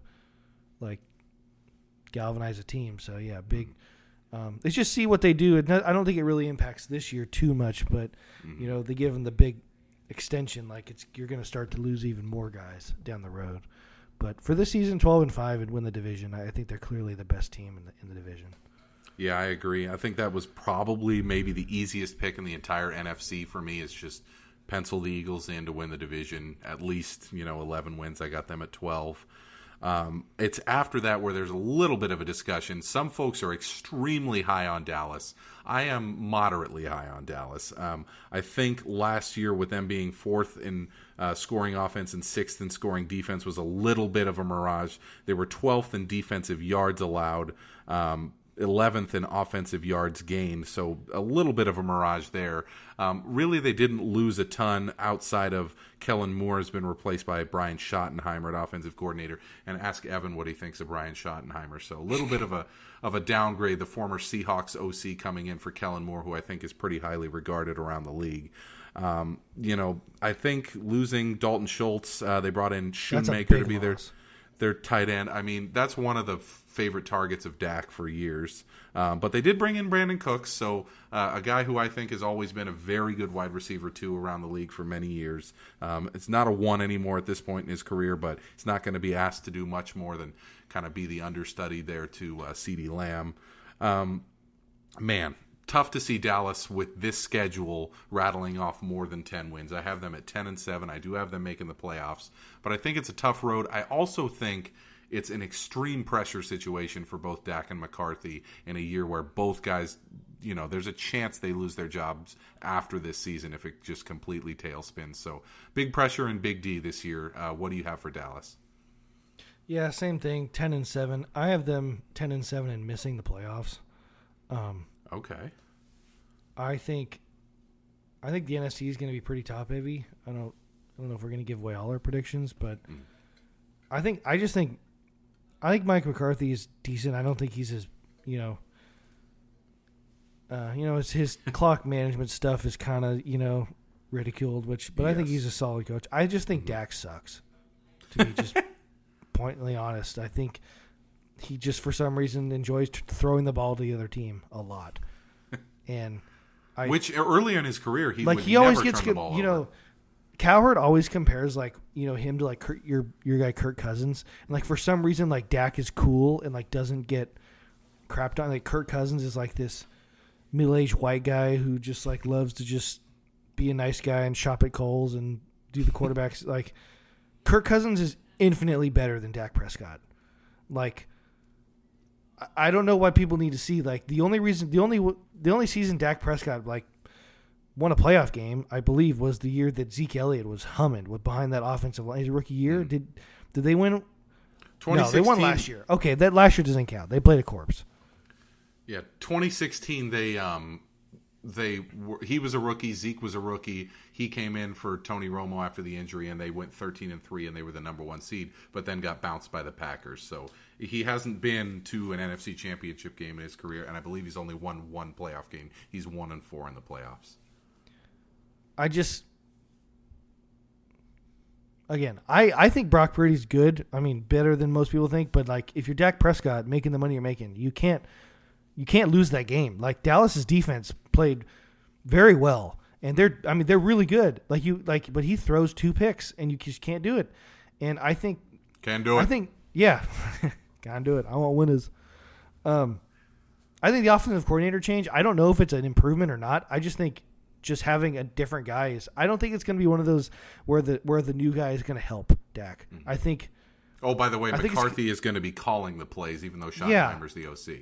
like galvanize a team. So yeah, big. Um, let's just see what they do. I don't think it really impacts this year too much, but Mm-hmm. you know, they give them the big extension. Like it's you're going to start to lose even more guys down the road. But for this season, twelve and five and win the division, I I think they're clearly the best team in the in the division. Yeah, I agree. I think that was probably maybe the easiest pick in the entire NFC for me. Is just pencil the Eagles in to win the division. At least you know eleven wins. I got them at twelve. Um, it's after that where there's a little bit of a discussion. Some folks are extremely high on Dallas. I am moderately high on Dallas. Um, I think last year, with them being fourth in uh, scoring offense and sixth in scoring defense, was a little bit of a mirage. They were 12th in defensive yards allowed. Um, 11th in offensive yards gained, so a little bit of a mirage there. Um, really, they didn't lose a ton outside of Kellen Moore has been replaced by Brian Schottenheimer at offensive coordinator, and ask Evan what he thinks of Brian Schottenheimer. So a little bit of a of a downgrade. The former Seahawks OC coming in for Kellen Moore, who I think is pretty highly regarded around the league. Um, you know, I think losing Dalton Schultz, uh, they brought in Schoonmaker to be their loss. their tight end. I mean, that's one of the favorite targets of Dak for years. Um, but they did bring in Brandin Cooks, so uh, a guy who I think has always been a very good wide receiver too around the league for many years. Um, it's not a one anymore at this point in his career, but he's not going to be asked to do much more than kind of be the understudy there to uh, CeeDee Lamb. Um, man, tough to see Dallas with this schedule rattling off more than 10 wins. I have them at 10 and 7. I do have them making the playoffs, but I think it's a tough road. I also think it's an extreme pressure situation for both Dak and McCarthy in a year where both guys, you know, there's a chance they lose their jobs after this season if it just completely tailspins. So, big pressure and big D this year. Uh, what do you have for Dallas? Yeah, same thing. Ten and seven. I have them ten and seven and missing the playoffs. Um, Okay. I think, I think the NFC is going to be pretty top heavy. I don't, I don't know if we're going to give away all our predictions, but I think I just think, I think Mike McCarthy is decent. I don't think he's as, you know, uh, you know, his, his clock management stuff is kind of you know ridiculed, which, but I think he's a solid coach. I just think Dak sucks. To be just pointedly honest, I think he just for some reason enjoys t- throwing the ball to the other team a lot, and I Which early in his career, he like he always gets turn the com- you over. Cowherd always compares like you know him to like Kurt, your your guy Kirk Cousins, and like for some reason like Dak is cool and like doesn't get crapped on. Like Kirk Cousins is like this middle aged white guy who just like loves to just be a nice guy and shop at Kohl's and do the quarterbacks. like Kirk Cousins is infinitely better than Dak Prescott. Like I- I don't know why people need to see like the only reason the only the only season Dak Prescott like won a playoff game, I believe, was the year that Zeke Elliott was humming with behind that offensive line. His rookie year, did did they win? No, they won last year. Okay, that last year doesn't count. They played a corpse. Yeah, 2016 they um they were, he was a rookie, Zeke was a rookie. He came in for Tony Romo after the injury and they went 13 and 3 and they were the number 1 seed, but then got bounced by the Packers. So he hasn't been to an NFC championship game in his career and I believe he's only won one playoff game. He's 1 and 4 in the playoffs. I just again, I I think Brock Purdy's good. I mean, better than most people think. But like, if you're Dak Prescott making the money you're making, you can't you can't lose that game. Like Dallas's defense played very well, and they're I mean they're really good. Like you like, but he throws two picks, and you just can't do it. And I think Can do it. I think yeah, can't do it. I want winners. Um, I think the offensive coordinator change. I don't know if it's an improvement or not. I just think just having a different guy is. I don't think it's going to be one of those where the where the new guy is going to help Dak. Mm-hmm. I think oh, by the way, I McCarthy is going to be calling the plays even though Yeah. Schottenheimer's the OC.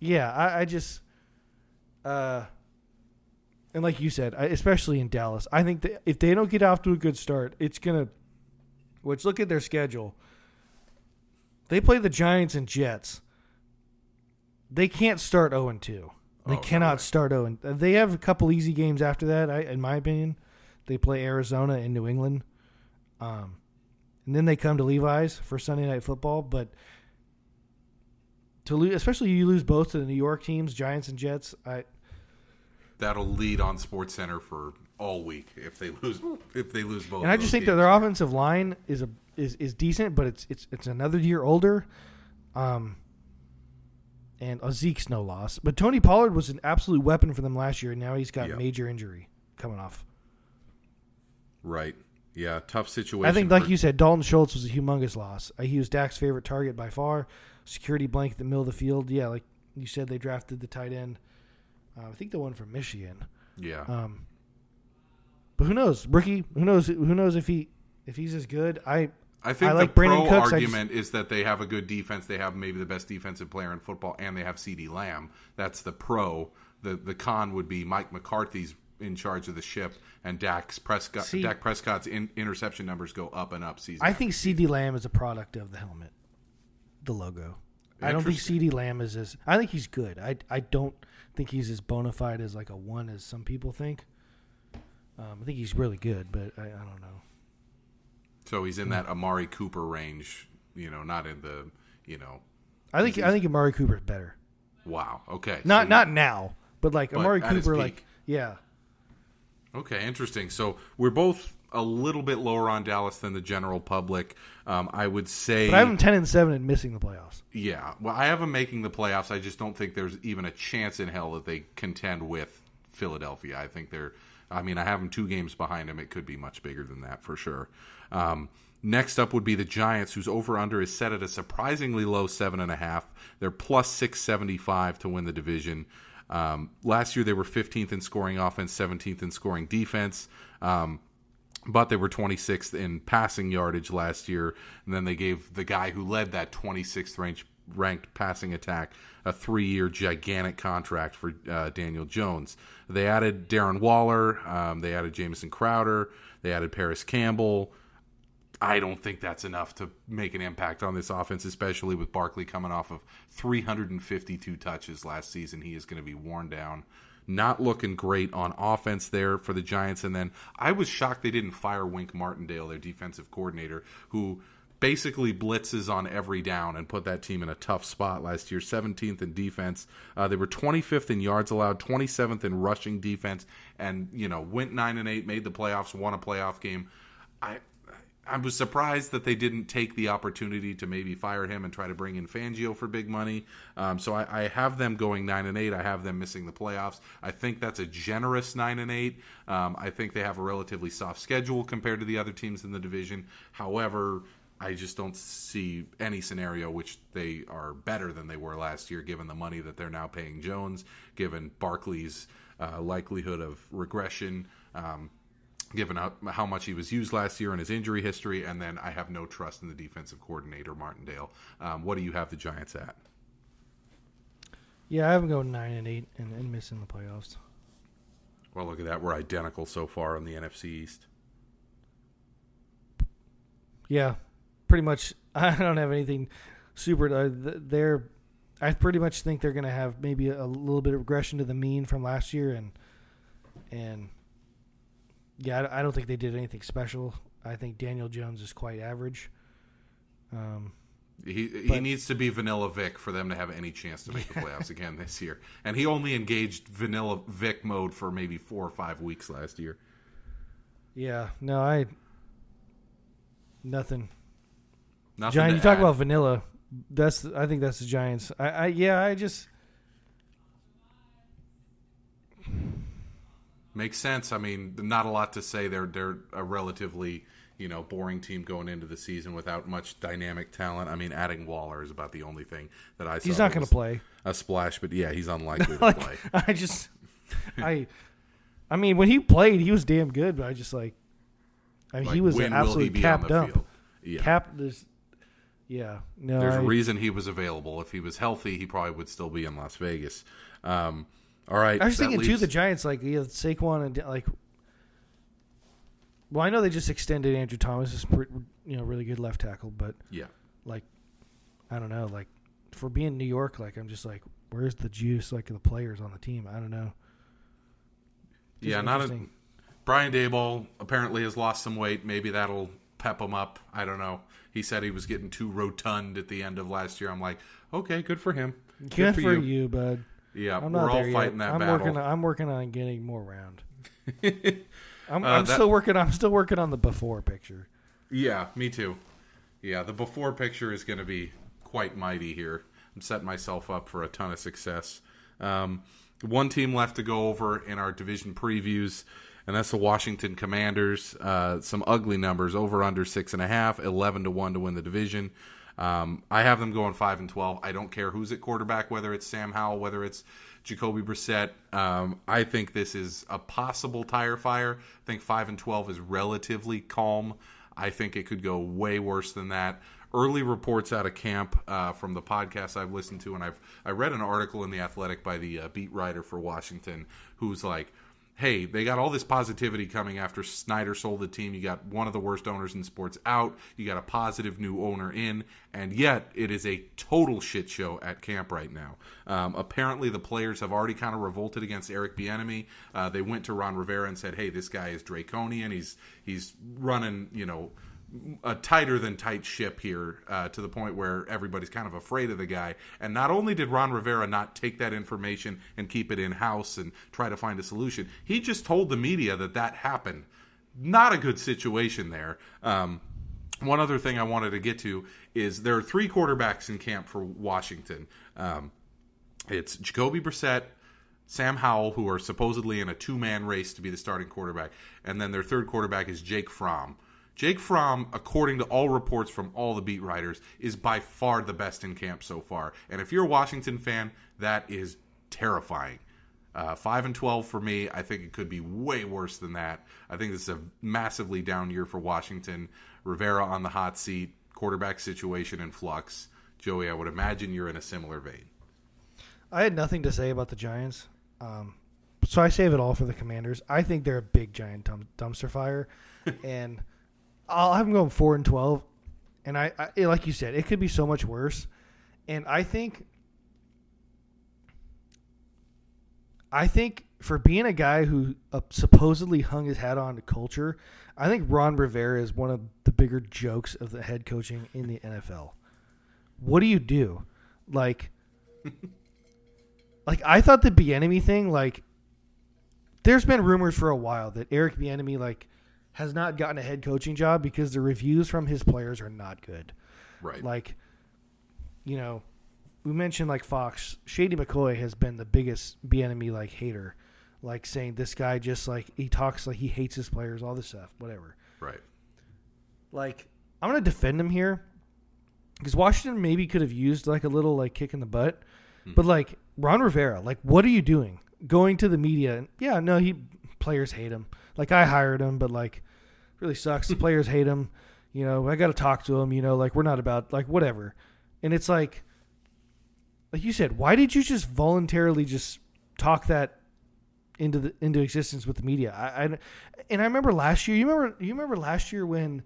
yeah. I, I just uh, and like you said, I, especially in Dallas, I think that if they don't get off to a good start, it's gonna. Which look at their schedule. They play the Giants and Jets. They can't start 0 and 2. They Oh, cannot way. start 0 and they have a couple easy games after that, I, in my opinion. They play Arizona and New England. Um, and then they come to Levi's for Sunday night football, but to lose, especially you lose both to the New York teams, Giants and Jets. I That'll lead on Sports Center for all week if they lose if they lose both. and I just think that their offensive line is a is, is decent, but it's it's it's another year older. Um, and Zeke's no loss, but Tony Pollard was an absolute weapon for them last year, and now he's got Yeah. major injury coming off. right. Yeah, tough situation. I think, like for- you said, Dalton Schultz was a humongous loss. Uh, he was Dak's favorite target by far. Security blanket in the middle of the field. Yeah, like you said, they drafted the tight end. Uh, I think the one from Michigan. Yeah, Um, but who knows, rookie? Who knows? Who knows if he if he's as good? I I think I like the Brandin pro Cooks, argument is that they have a good defense. They have maybe the best defensive player in football, and they have CeeDee Lamb. That's the pro. The the con would be Mike McCarthy's in charge of the ship, and Dak's Prescott. See- Dak Prescott's in, interception numbers go up and up season. I think CeeDee Lamb is a product of the helmet, the logo. I don't think. CeeDee Lamb is as. I think he's good. I I don't think he's as bona fide as like a one as some people think. Um, I think he's really good, but I, I don't know. So. He's in that Amari Cooper range. You know, not in the you know. I think I think Amari Cooper's better. Wow. Okay. Not so- not now, but like But Amari Cooper, like yeah. Okay, interesting. So we're both a little bit lower on Dallas than the general public. Um, I would say. But I have them ten and seven and missing the playoffs. Yeah, well, I have them making the playoffs. I just don't think there's even a chance in hell that they contend with Philadelphia. I think they're. I mean, I have them two games behind them. It could be much bigger than that for sure. Um, next up would be the Giants, whose over under is set at a surprisingly low seven and a half. They're plus six seventy five to win the division. Um, last year they were 15th in scoring offense, 17th in scoring defense. Um, but they were 26th in passing yardage last year. And then they gave the guy who led that 26th ranked, ranked passing attack a three year gigantic contract for uh, Daniel Jones. They added Darren Waller, um, they added Jamison Crowder, they added Parris Campbell. I don't think that's enough to make an impact on this offense, especially with Barkley coming off of 352 touches last season. He is going to be worn down. Not looking great on offense there for the Giants. And then I was shocked they didn't fire Wink Martindale, their defensive coordinator, who basically blitzes on every down and put that team in a tough spot last year. 17th in defense. Uh, they were 25th in yards allowed, 27th in rushing defense, and you know went nine and eight, made the playoffs, won a playoff game. I I was surprised that they didn't take the opportunity to maybe fire him and try to bring in Fangio for big money. Um, so I, I have them going nine and eight. I have them missing the playoffs. I think that's a generous nine and eight. Um, I think they have a relatively soft schedule compared to the other teams in the division. However, I just don't see any scenario which they are better than they were last year, given the money that they're now paying Jones, given Barkley's uh, likelihood of regression. Um, given how, how much he was used last year and his injury history, and then I have no trust in the defensive coordinator Martindale. Um, what do you have the Giants at? Yeah, I have them going nine and eight and, and missing the playoffs. Well, look at that. We're identical so far in the NFC East. Yeah, pretty much. I don't have anything super. Uh, they're. I pretty much think they're going to have maybe a, little bit of regression to the mean from last year, and and yeah, I, don't think they did anything special. I think Daniel Jones is quite average. Um, He he But- needs to be Vanilla Vick for them to have any chance to make the playoffs again this year. And he only engaged Vanilla Vick mode for maybe four or five weeks last year. yeah, no, I nothing. Nothing Giant, you talk about vanilla. That's I think that's the Giants. I, I yeah, I just Makes sense. I mean, not a lot to say. They're they're a relatively you know boring team going into the season without much dynamic talent. I mean, adding Waller is about the only thing that I. he's not going to play. a splash, but yeah, he's unlikely to like play. I just I I mean when he played he was damn good, but I just like I mean Like, he was an absolute be on cap dump. field? Yeah. Cap this yeah. No There's I, a reason he was available. If he was healthy, he probably would still be in Las Vegas. Um, all right. I was thinking too the Giants like yeah, Saquon and like well, I know they just extended Andrew Thomas as pre- you know really good left tackle, but Yeah. like I don't know. Like for being New York, like I'm just like, where's the juice? Like the players on the team. I don't know. Just yeah, not a. Brian Daboll apparently has lost some weight. Maybe that'll pep him up. I don't know. He said he was getting too rotund at the end of last year. I'm like, okay, good for him. Good for you, bud. Yeah, I'm we're not all fighting yet. that I'm battle. working. On, I'm working on getting more round. I'm, Uh, I'm that- still working. I'm still working on the before picture. Yeah, me too. Yeah, the before picture is going to be quite mighty here. I'm setting myself up for a ton of success. Um, one team left to go over in our division previews, and that's the Washington Commanders. Uh, some ugly numbers over under six and a half, 11 to 1 to win the division. Um, I have them going 5 and 12. I don't care who's at quarterback, whether it's Sam Howell, whether it's Jacoby Brissett. Um, I think this is a possible tire fire. I think 5 and 12 is relatively calm. I think it could go way worse than that. Early reports out of camp uh, from the podcast I've listened to, and I've I read an article in the Athletic by the uh, beat writer for Washington, who's like, "Hey, they got all this positivity coming after Snyder sold the team. You got one of the worst owners in sports out. You got a positive new owner in, and yet it is a total shit show at camp right now. Um, apparently, the players have already kind of revolted against Eric Bieniemy. Uh, they went to Ron Rivera and said, "Hey, this guy is draconian. He's he's running, you know." A tighter than tight ship here uh, to the point where everybody's kind of afraid of the guy. And not only did Ron Rivera not take that information and keep it in house and try to find a solution, he just told the media that that happened. Not a good situation there. Um, one other thing I wanted to get to is there are three quarterbacks in camp for Washington. Um, it's Jacoby Brissett, Sam Howell, who are supposedly in a two man race to be the starting quarterback, and then their third quarterback is Jake Fromm. Jake Fromm, according to all reports from all the beat writers, is by far the best in camp so far. And if you're a Washington fan, that is terrifying. Uh, five and twelve for me. I think it could be way worse than that. I think this is a massively down year for Washington. Rivera on the hot seat, quarterback situation in flux. Joey, I would imagine you're in a similar vein. I had nothing to say about the Giants, um, so I save it all for the Commanders. I think they're a big giant dump- dumpster fire, and I'll have going four and twelve. And I, I, like you said, it could be so much worse. And I think, I think for being a guy who uh, supposedly hung his hat on to culture, I think Ron Rivera is one of the bigger jokes of the head coaching in the NFL. What do you do? Like, like I thought the Bieniemy thing, like, there's been rumors for a while that Eric Bieniemy, like, has not gotten a head coaching job because the reviews from his players are not good. Right. Like, you know, we mentioned like Fox. Shady McCoy has been the biggest Bieniemy like hater, like saying this guy just like he talks like he hates his players, all this stuff, whatever. right. Like, I'm gonna defend him here because Washington maybe could have used like a little like kick in the butt, hmm. but like Ron Rivera, like, what are you doing? Going to the media? And, yeah, no, he players hate him. Like I hired him, but like really sucks. The players hate him. You know, I got to talk to him. You know, like we're not about like whatever. And it's like, like you said, why did you just voluntarily just talk that into the into existence with the media? I, I and I remember last year. You remember you remember last year when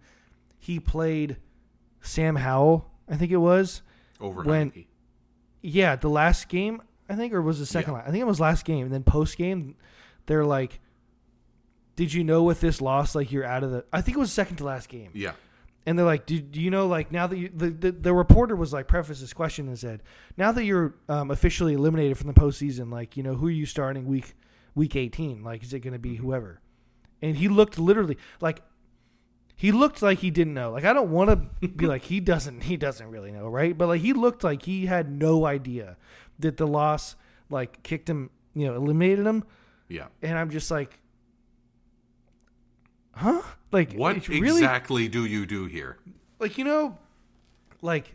he played Sam Howell. I think it was. Over When- 90. Yeah, the last game, I think, or was the second Yeah. last? I think it was last game. And then post game, they're like, "Did you know with this loss, like you're out of the?" I think it was second to last game. Yeah. And they're like, do, do you know, like, now that you, the, the, the reporter was like, preface this question and said, now that you're um, officially eliminated from the postseason, like, you know, who are you starting week, week 18? Like, is it going to be whoever? And he looked literally like, he looked like he didn't know. Like, I don't want to be like, he doesn't, he doesn't really know, right? But like, he looked like he had no idea that the loss, like, kicked him, you know, eliminated him. Yeah. And I'm just like, huh? Like, What really, exactly do you do here? like you know like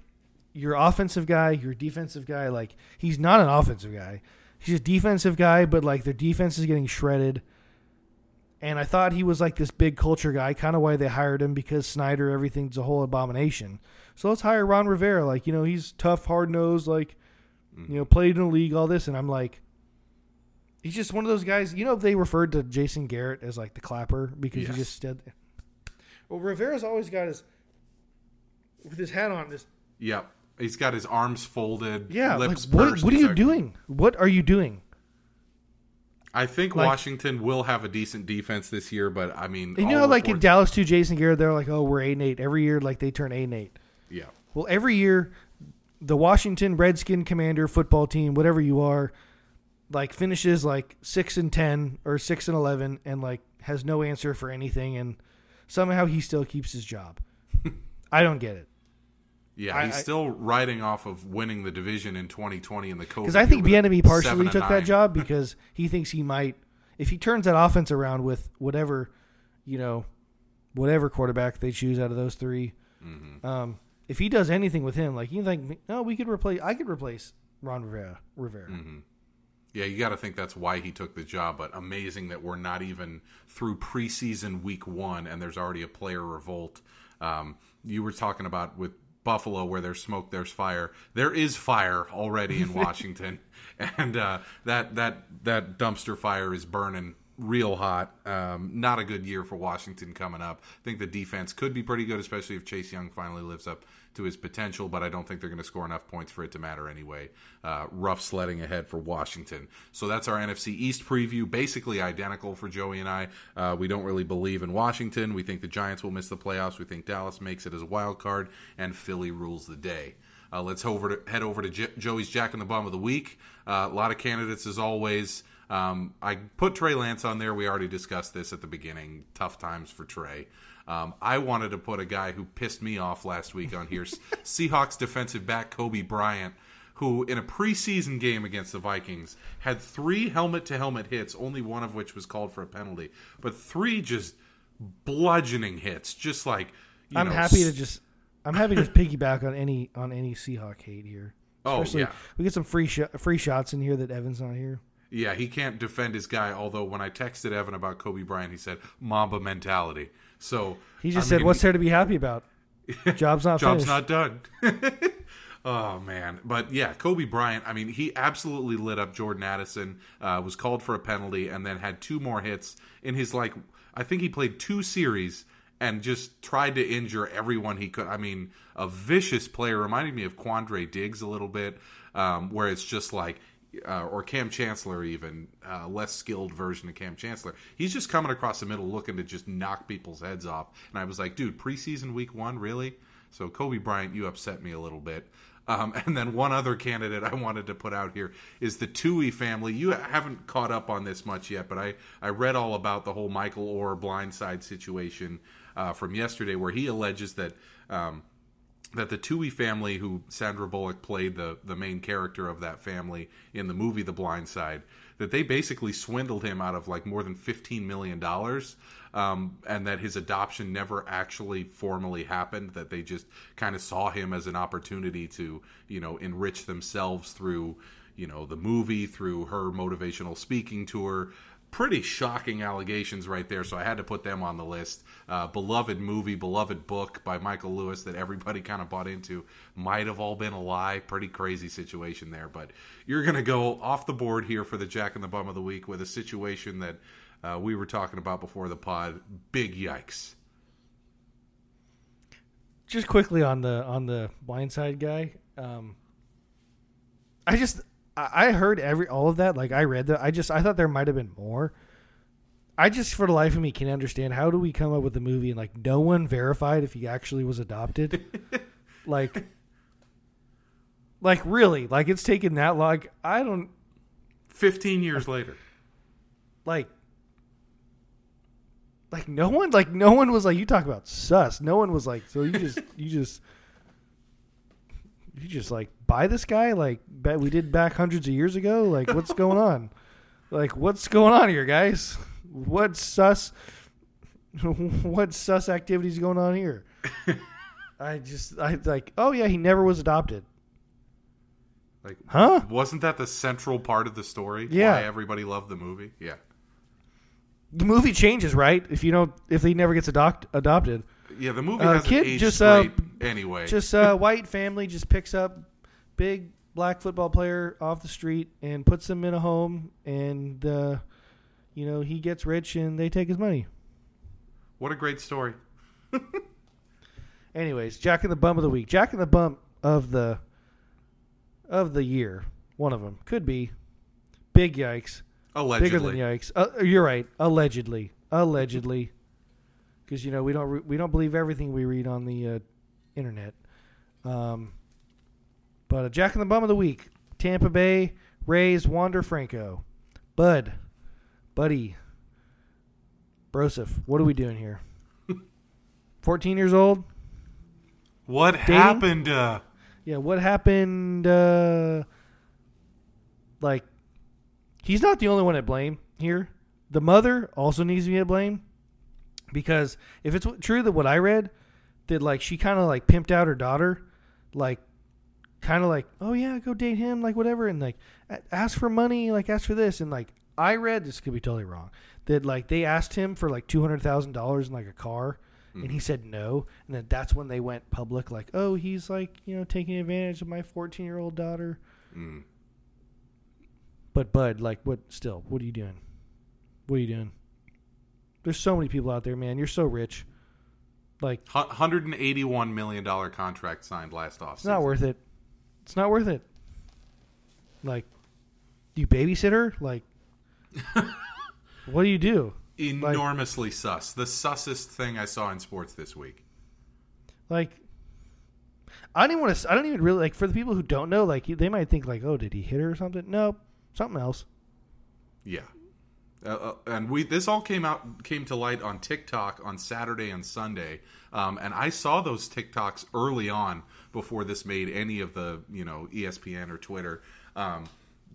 your offensive guy your defensive guy like he's not an offensive guy. He's a defensive guy but like their defense is getting shredded. And i thought he was like this big culture guy kind of why they hired him because snyder everything's a whole abomination. So let's hire ron rivera. Like you know he's tough hard-nosed like you know played in the league all this. And i'm like he's just one of those guys you know they referred to jason garrett as like the clapper because Yes. he just stood well rivera's always got his with his hat on this Yep. He's got his arms folded. Yeah, like, lips what, what are you like- doing? What are you doing? I think Like- Washington will have a decent defense this year, but I mean, you know, like in Dallas too, Jason Garrett, they're like, oh, we're eight and eight every year. Like they turn eight and eight. yeah, Well, every year, the Washington Redskin Commander football team, whatever you are, like finishes like six and ten or six and eleven, and like has no answer for anything, and somehow he still keeps his job. I don't get it yeah, I- he's I- still riding off of winning the division in 2020 in the COVID. because I think year with partially seven and took that job because he thinks he might, if he turns that offense around with whatever, you know, whatever quarterback they choose out of those 3 Mm-hmm. um, if he does anything with him, like you think, no, we could replace, I could replace Ron Rivera. Rivera. Mm-hmm. Yeah, you got to think that's why he took the job. But amazing that we're not even through preseason week one, and there's already a player revolt. Um, you were talking about with Buffalo, where there's smoke, there's fire. There is fire already in Washington, and uh, that that that dumpster fire is burning real hot. Um, not a good year for Washington coming up. I think the defense could be pretty good, especially if Chase Young finally lives up to his potential, but I don't think they're going to score enough points for it to matter anyway. Uh, rough sledding ahead for Washington. So that's our NFC East preview, basically identical for Joey and I. Uh, we don't really believe in Washington. We think the Giants will miss the playoffs. We think Dallas makes it as a wild card, and Philly rules the day. Uh, let's over to, head over to J- Joey's Jack in the Bum of the Week. Uh, a lot of candidates, as always. Um, I put Trey Lance on there. We already discussed this at the beginning. Tough times for Trey. Um, I wanted to put a guy who pissed me off last week on here Seahawks defensive back Coby Bryant, who in a preseason game against the Vikings had three helmet to helmet hits, only one of which was called for a penalty, but three just bludgeoning hits, just like. You I'm know, happy to just, I'm happy to just piggyback on any on any Seahawk hate here. Oh, yeah. we get some free sh- free shots in here that Evan's not here. Yeah, he can't defend his guy. Although when I texted Evan about Coby Bryant, he said Mamba mentality. So He just I said, mean, "What's there to be happy about? Job's not job's finished." not done. oh man, but yeah, Coby Bryant. I mean, he absolutely lit up Jordan Addison. Uh, was called for a penalty and then had two more hits in his like. I think he played two series and just tried to injure everyone he could. I mean, a vicious player. Reminded me of Quandre Diggs a little bit, um, where it's just like. Uh, or Kam Chancellor, even uh, less skilled version of Kam Chancellor. He's just coming across the middle, looking to just knock people's heads off. And I was like, dude, preseason week one, really? So Coby Bryant, you upset me a little bit. Um, and then one other candidate I wanted to put out here is the Tuohy family. You haven't caught up on this much yet, but I, I read all about the whole Michael Oher blindside situation uh, from yesterday, where he alleges that um, that the Tuohy family, who Sandra Bullock played the the main character of that family in the movie The Blind Side, that they basically swindled him out of like more than fifteen million dollars, um, and that his adoption never actually formally happened. That they just kind of saw him as an opportunity to you know enrich themselves through you know the movie, through her motivational speaking tour pretty shocking allegations right there. So I had to put them on the list. Uh, beloved movie, beloved book by Michael Lewis that everybody kind of bought into might have all been a lie. Pretty crazy situation there. But you're going to go off the board here for the Jack and the Bum of the Week with a situation that uh, we were talking about before the pod. Big yikes. just quickly on the on the blindside guy um i just i heard every all of that like i read that i just i thought there might have been more. I just for the life of me can't understand how do we come up with a movie and like no one verified if he actually was adopted? Like like really? Like it's taken that long? Like, i don't 15 years later. like like no one like no one was like you talk about sus. No one was like so you just you just you just like buy this guy like bet we did back hundreds of years ago like what's going on like what's going on here guys what sus what sus activities going on here i just i like oh yeah he never was adopted Like, Huh? Wasn't that the central part of the story? Yeah. Why everybody loved the movie? Yeah. the movie changes right if you don't if he never gets adopt, adopted Yeah, the movie Uh, hasn't kid, just, uh, anyway. just a white family just picks up big black football player off the street and puts him in a home and uh, you know he gets rich and they take his money what a great story. anyways jack in the bum of the week jack in the bum of the of the year. One of them could be. Big yikes. Allegedly. Bigger than yikes. Uh, you're right. Allegedly. Allegedly. Because you know we don't re- we don't believe everything we read on the uh, internet. Um, but a Jack in the Bum of the week: Tampa Bay Rays Wander Franco. Bud, buddy, Broseph. What are we doing here? Fourteen years old. What Dating? happened? Uh, Yeah, what happened? Uh, like, he's not the only one at blame here. The mother also needs to be at blame because if it's true that what I read that like she kind of like pimped out her daughter, like kind of like oh yeah go date him like whatever and like ask for money like ask for this and like I read this could be totally wrong that like they asked him for like two hundred thousand dollars in like a car and he said no and then that's when they went public like oh he's like you know taking advantage of my 14 year old daughter. Mm. but bud like what still what are you doing? What are you doing? There's so many people out there man. You're so rich like $181 million contract signed last offseason. it's not worth it it's not worth it like do you babysit her like what do you do Enormously sus. The sussest thing I saw in sports this week. Like, I don't even want to. I don't even really like for the people who don't know. Like, they might think like, oh, did he hit her or something? No, something else. Yeah. Uh, uh, and we this all came out came to light on TikTok on Saturday and Sunday, um, and I saw those TikToks early on before this made any of the you know ESPN or Twitter. Um,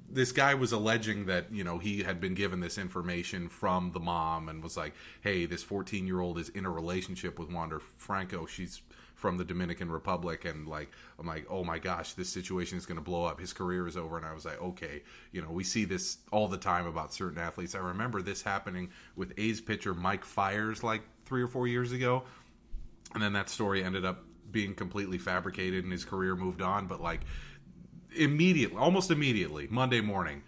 this guy was alleging that you know he had been given this information from the mom and was like, "Hey, this 14 year old is in a relationship with Wander Franco. She's from the Dominican Republic." And like, I'm like, "Oh my gosh, this situation is going to blow up. His career is over." And I was like, "Okay, you know, we see this all the time about certain athletes. I remember this happening with A's pitcher Mike Fiers like three or four years ago." and then that story ended up being completely fabricated and his career moved on but like immediately almost immediately monday morning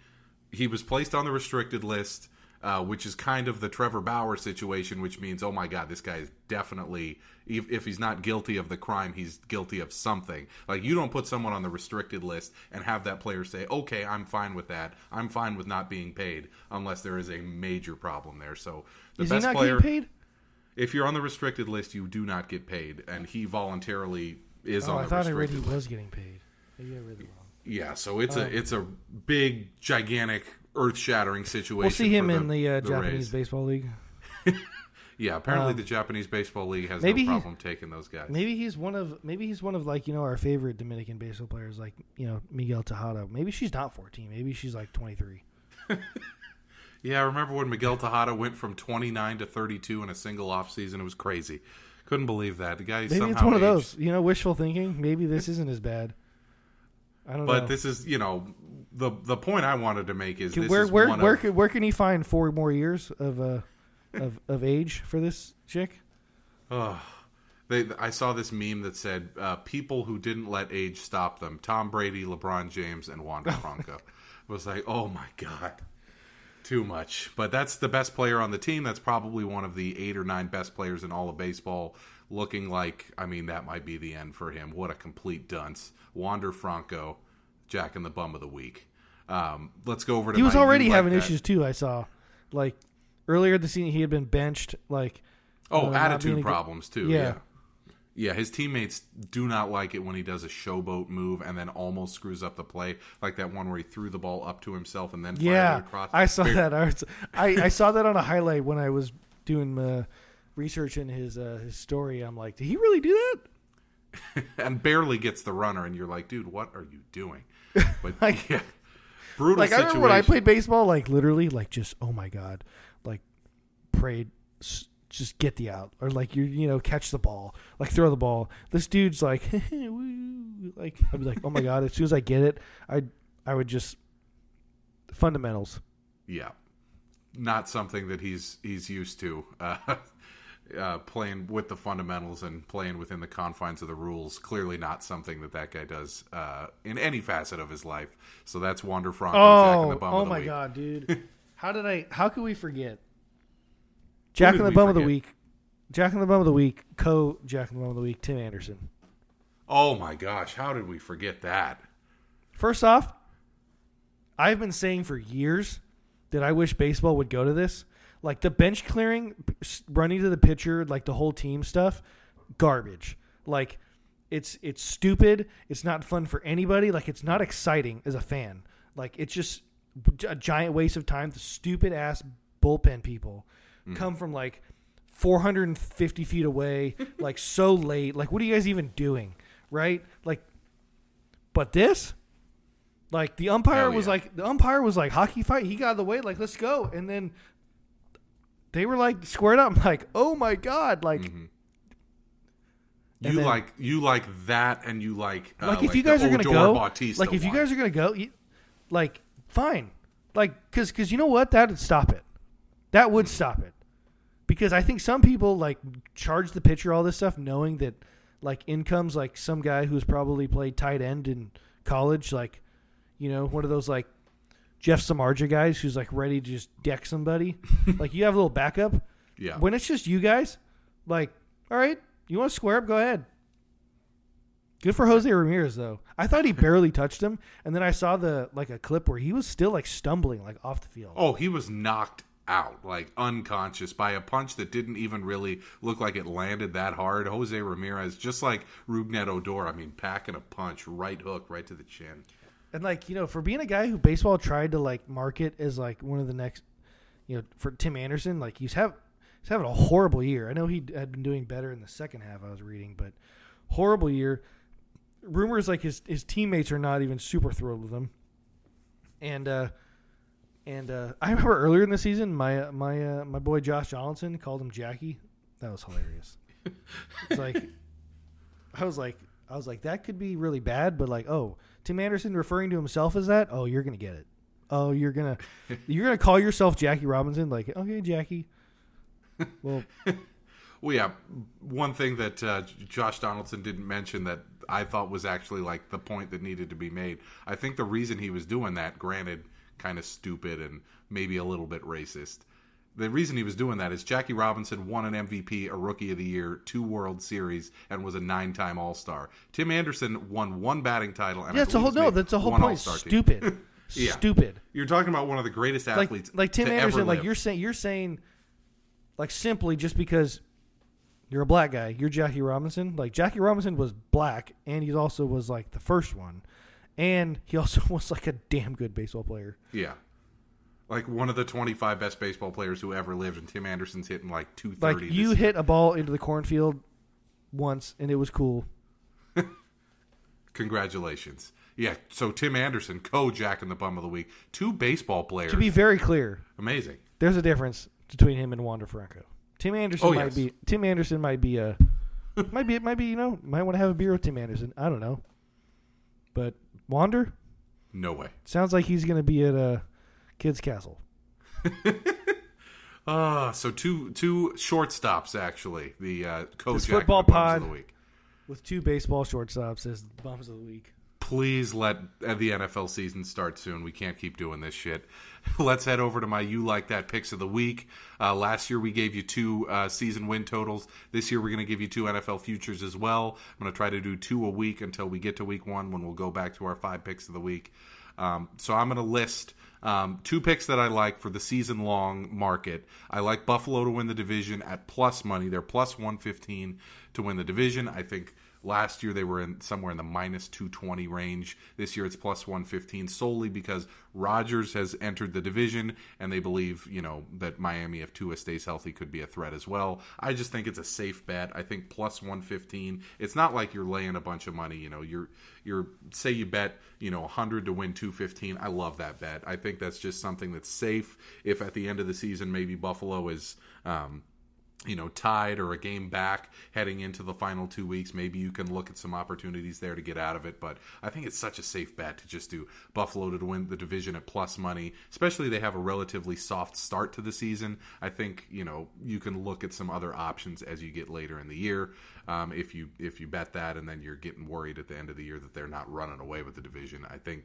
he was placed on the restricted list uh, which is kind of the trevor bauer situation which means oh my god this guy is definitely if, if he's not guilty of the crime he's guilty of something like you don't put someone on the restricted list and have that player say okay i'm fine with that i'm fine with not being paid unless there is a major problem there so the Is he best not player getting paid? if you're on the restricted list, you do not get paid, and he voluntarily is Oh, on I the thought I read restricted he list. was getting paid. Maybe I read it wrong. Yeah, so it's a it's a big, gigantic, earth shattering situation. We'll see him for in the, uh, Japanese Rays. baseball league. Yeah, apparently um, the Japanese baseball league has maybe no problem taking those guys. Maybe he's one of maybe he's one of like you know our favorite Dominican baseball players, like you know Miguel Tejada. Maybe she's not 14. Maybe she's like 23. Yeah, I remember when Miguel Tejada went from 29 to 32 in a single off season. It was crazy. Couldn't believe that. The guy Maybe somehow it's one of those you know wishful thinking. Maybe this isn't as bad. I don't But know. this is, you know, the the point I wanted to make is Can- this where is where where of, can, where can he find four more years of uh of of age for this chick? Ugh. They, I saw this meme that said uh, people who didn't let age stop them: Tom Brady, LeBron James, and Wander Franco. It was like, oh my god, too much. But that's the best player on the team. That's probably one of the eight or nine best players in all of baseball. Looking like, I mean, that might be the end for him. What a complete dunce! Wander Franco, Jack and the Bum of the Week. Um, let's go over to. He was already Like having That. issues too. I saw, like earlier the season, he had been benched. Like, Oh, uh, attitude a good- problems too. Yeah. Yeah. yeah. his teammates do not like it when he does a showboat move and then almost screws up the play, like that one where he threw the ball up to himself and then fired yeah, it across. I saw that. I, was, I I saw that on a highlight when I was doing uh, research in his uh, his story. I'm like, did he really do that? and barely gets the runner, and you're like, dude, what are you doing? But Like- yeah, brutal Like I remember when I played baseball, like literally, like just oh my god, like prayed, s- just get the out or like you you know catch the ball, like throw the ball. This dude's like, like I'd be like, oh my god. As soon as I get it, I I would just fundamentals. Yeah, not something that he's he's used to. Uh, uh, playing with the fundamentals and playing within the confines of the rules, clearly not something that that guy does uh, in any facet of his life. So that's Wander Franco, Jack and the Oh, Bum oh of the my Week. god, dude! How did I? How could we forget? Jack did and the we Bum of the? Week. Jack and the Bum of the Week. Co Jack and the Bum of the Week. Tim Anderson. Oh my gosh, how did we forget that? First off, I've been saying for years that I wish baseball would go to this. Like the bench clearing, running to the pitcher, like the whole team stuff, garbage. Like it's it's stupid. It's not fun for anybody. Like it's not exciting as a fan. Like it's just a giant waste of time. The stupid ass bullpen people mm. come from like 450 feet away, like so late. Like what are you guys even doing? Right? Like, but this, like the umpire was like the umpire was like hockey fight. He got out of the way. Like let's go. And then they were like squared up. I'm like, oh my god, like. Mm-hmm. You then, like you like that, and you like uh, like if like you guys are gonna go, Bautista like if one. you guys are gonna go, you, like fine, like because because you know what that would stop it, that would stop it, because I think some people like charge the pitcher all this stuff knowing that like incomes like some guy who's probably played tight end in college, like you know one of those like Jeff Samardzija guys who's like ready to just deck somebody. like you have a little backup. Yeah. When it's just you guys, like, all right, you want to square up? Go ahead. Good for Jose Ramirez though. I thought he barely touched him, and then I saw the like a clip where he was still like stumbling like off the field. Oh, he was knocked out, like unconscious by a punch that didn't even really look like it landed that hard. Jose Ramirez, just like Rougned Odor, I mean, packing a punch, right hook, right to the chin. And like you know, for being a guy who baseball tried to like market as like one of the next, you know, for Tim Anderson, like he's have he's having a horrible year. I know he had been doing better in the second half. I was reading, but horrible year. Rumors like his his teammates are not even super thrilled with him. And uh, and uh, I remember earlier in the season, my uh, my uh, my boy Josh Donaldson called him Jackie. That was hilarious. it's like I was like I was like that could be really bad, but like oh Tim Anderson referring to himself as that, oh, you're gonna get it. Oh, you're gonna you're gonna call yourself Jackie Robinson, like okay, Jackie. Well, well, yeah. One thing that uh, Josh Donaldson didn't mention that I thought was actually like the point that needed to be made. I think the reason he was doing that, granted, kind of stupid and maybe a little bit racist, the reason he was doing that is Jackie Robinson won an MVP, a Rookie of the Year, two World Series, and was a nine-time All-Star. Tim Anderson won one batting title. And yeah, that's a whole no. That's a whole point. Stupid. yeah. Stupid. You're talking about one of the greatest athletes, like, like Tim Anderson. Like you're saying, you're saying, like simply just because you're a black guy, you're Jackie Robinson. Like Jackie Robinson was black, and he also was like the first one, and he also was like a damn good baseball player. Yeah like one of the 25 best baseball players who ever lived, and Tim Anderson's hitting like 230. Like you hit a ball into the cornfield once, and it was cool. Congratulations. Yeah, so Tim Anderson, co Jack in the Bum of the Week, two baseball players. To be very clear, amazing. There's a difference between him and Wander Franco. Tim Anderson oh, might yes. be Tim Anderson might be a might be might be you know might want to have a beer with Tim Anderson. I don't know, but Wander, no way. Sounds like he's going to be at a Kids Castle. Ah, uh, so two two shortstops actually. The uh, coach football pod of the week with two baseball shortstops as bums of the week. Please let uh, the NFL season start soon. We can't keep doing this shit. Let's head over to my you like that picks of the week. Uh, last year we gave you two uh, season win totals. This year we're going to give you two NFL futures as well. I'm going to try to do two a week until we get to week one when we'll go back to our five picks of the week. Um, so I'm going to list um, two picks that I like for the season long market. I like Buffalo to win the division at plus money. They're plus 115 to win the division. I think Last year they were in somewhere in the minus 220 range. This year it's plus 115 solely because Rodgers has entered the division and they believe, you know, that Miami if Tua stays healthy could be a threat as well. I just think it's a safe bet. I think plus 115. It's not like you're laying a bunch of money, you know, you're you're say you bet, you know, 100 to win 215. I love that bet. I think that's just something that's safe if at the end of the season maybe Buffalo is um, you know, tied or a game back heading into the final two weeks, maybe you can look at some opportunities there to get out of it. But I think it's such a safe bet to just do Buffalo to win the division at plus money, especially they have a relatively soft start to the season. I think you know you can look at some other options as you get later in the year. Um, if you if you bet that and then you're getting worried at the end of the year that they're not running away with the division, I think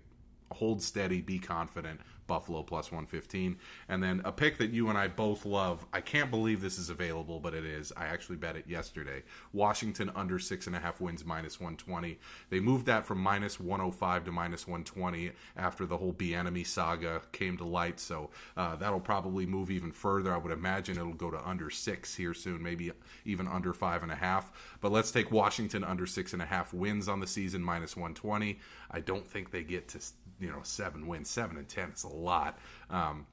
hold steady, be confident. Buffalo plus 115. And then a pick that you and I both love. I can't believe this is available, but it is. I actually bet it yesterday. Washington under six and a half wins minus 120. They moved that from minus 105 to minus 120 after the whole Bieniemy saga came to light. So uh, that'll probably move even further. I would imagine it'll go to under six here soon, maybe even under five and a half. But let's take Washington under six and a half wins on the season minus 120. I don't think they get to you know seven wins, seven and ten. It's a lot. Um,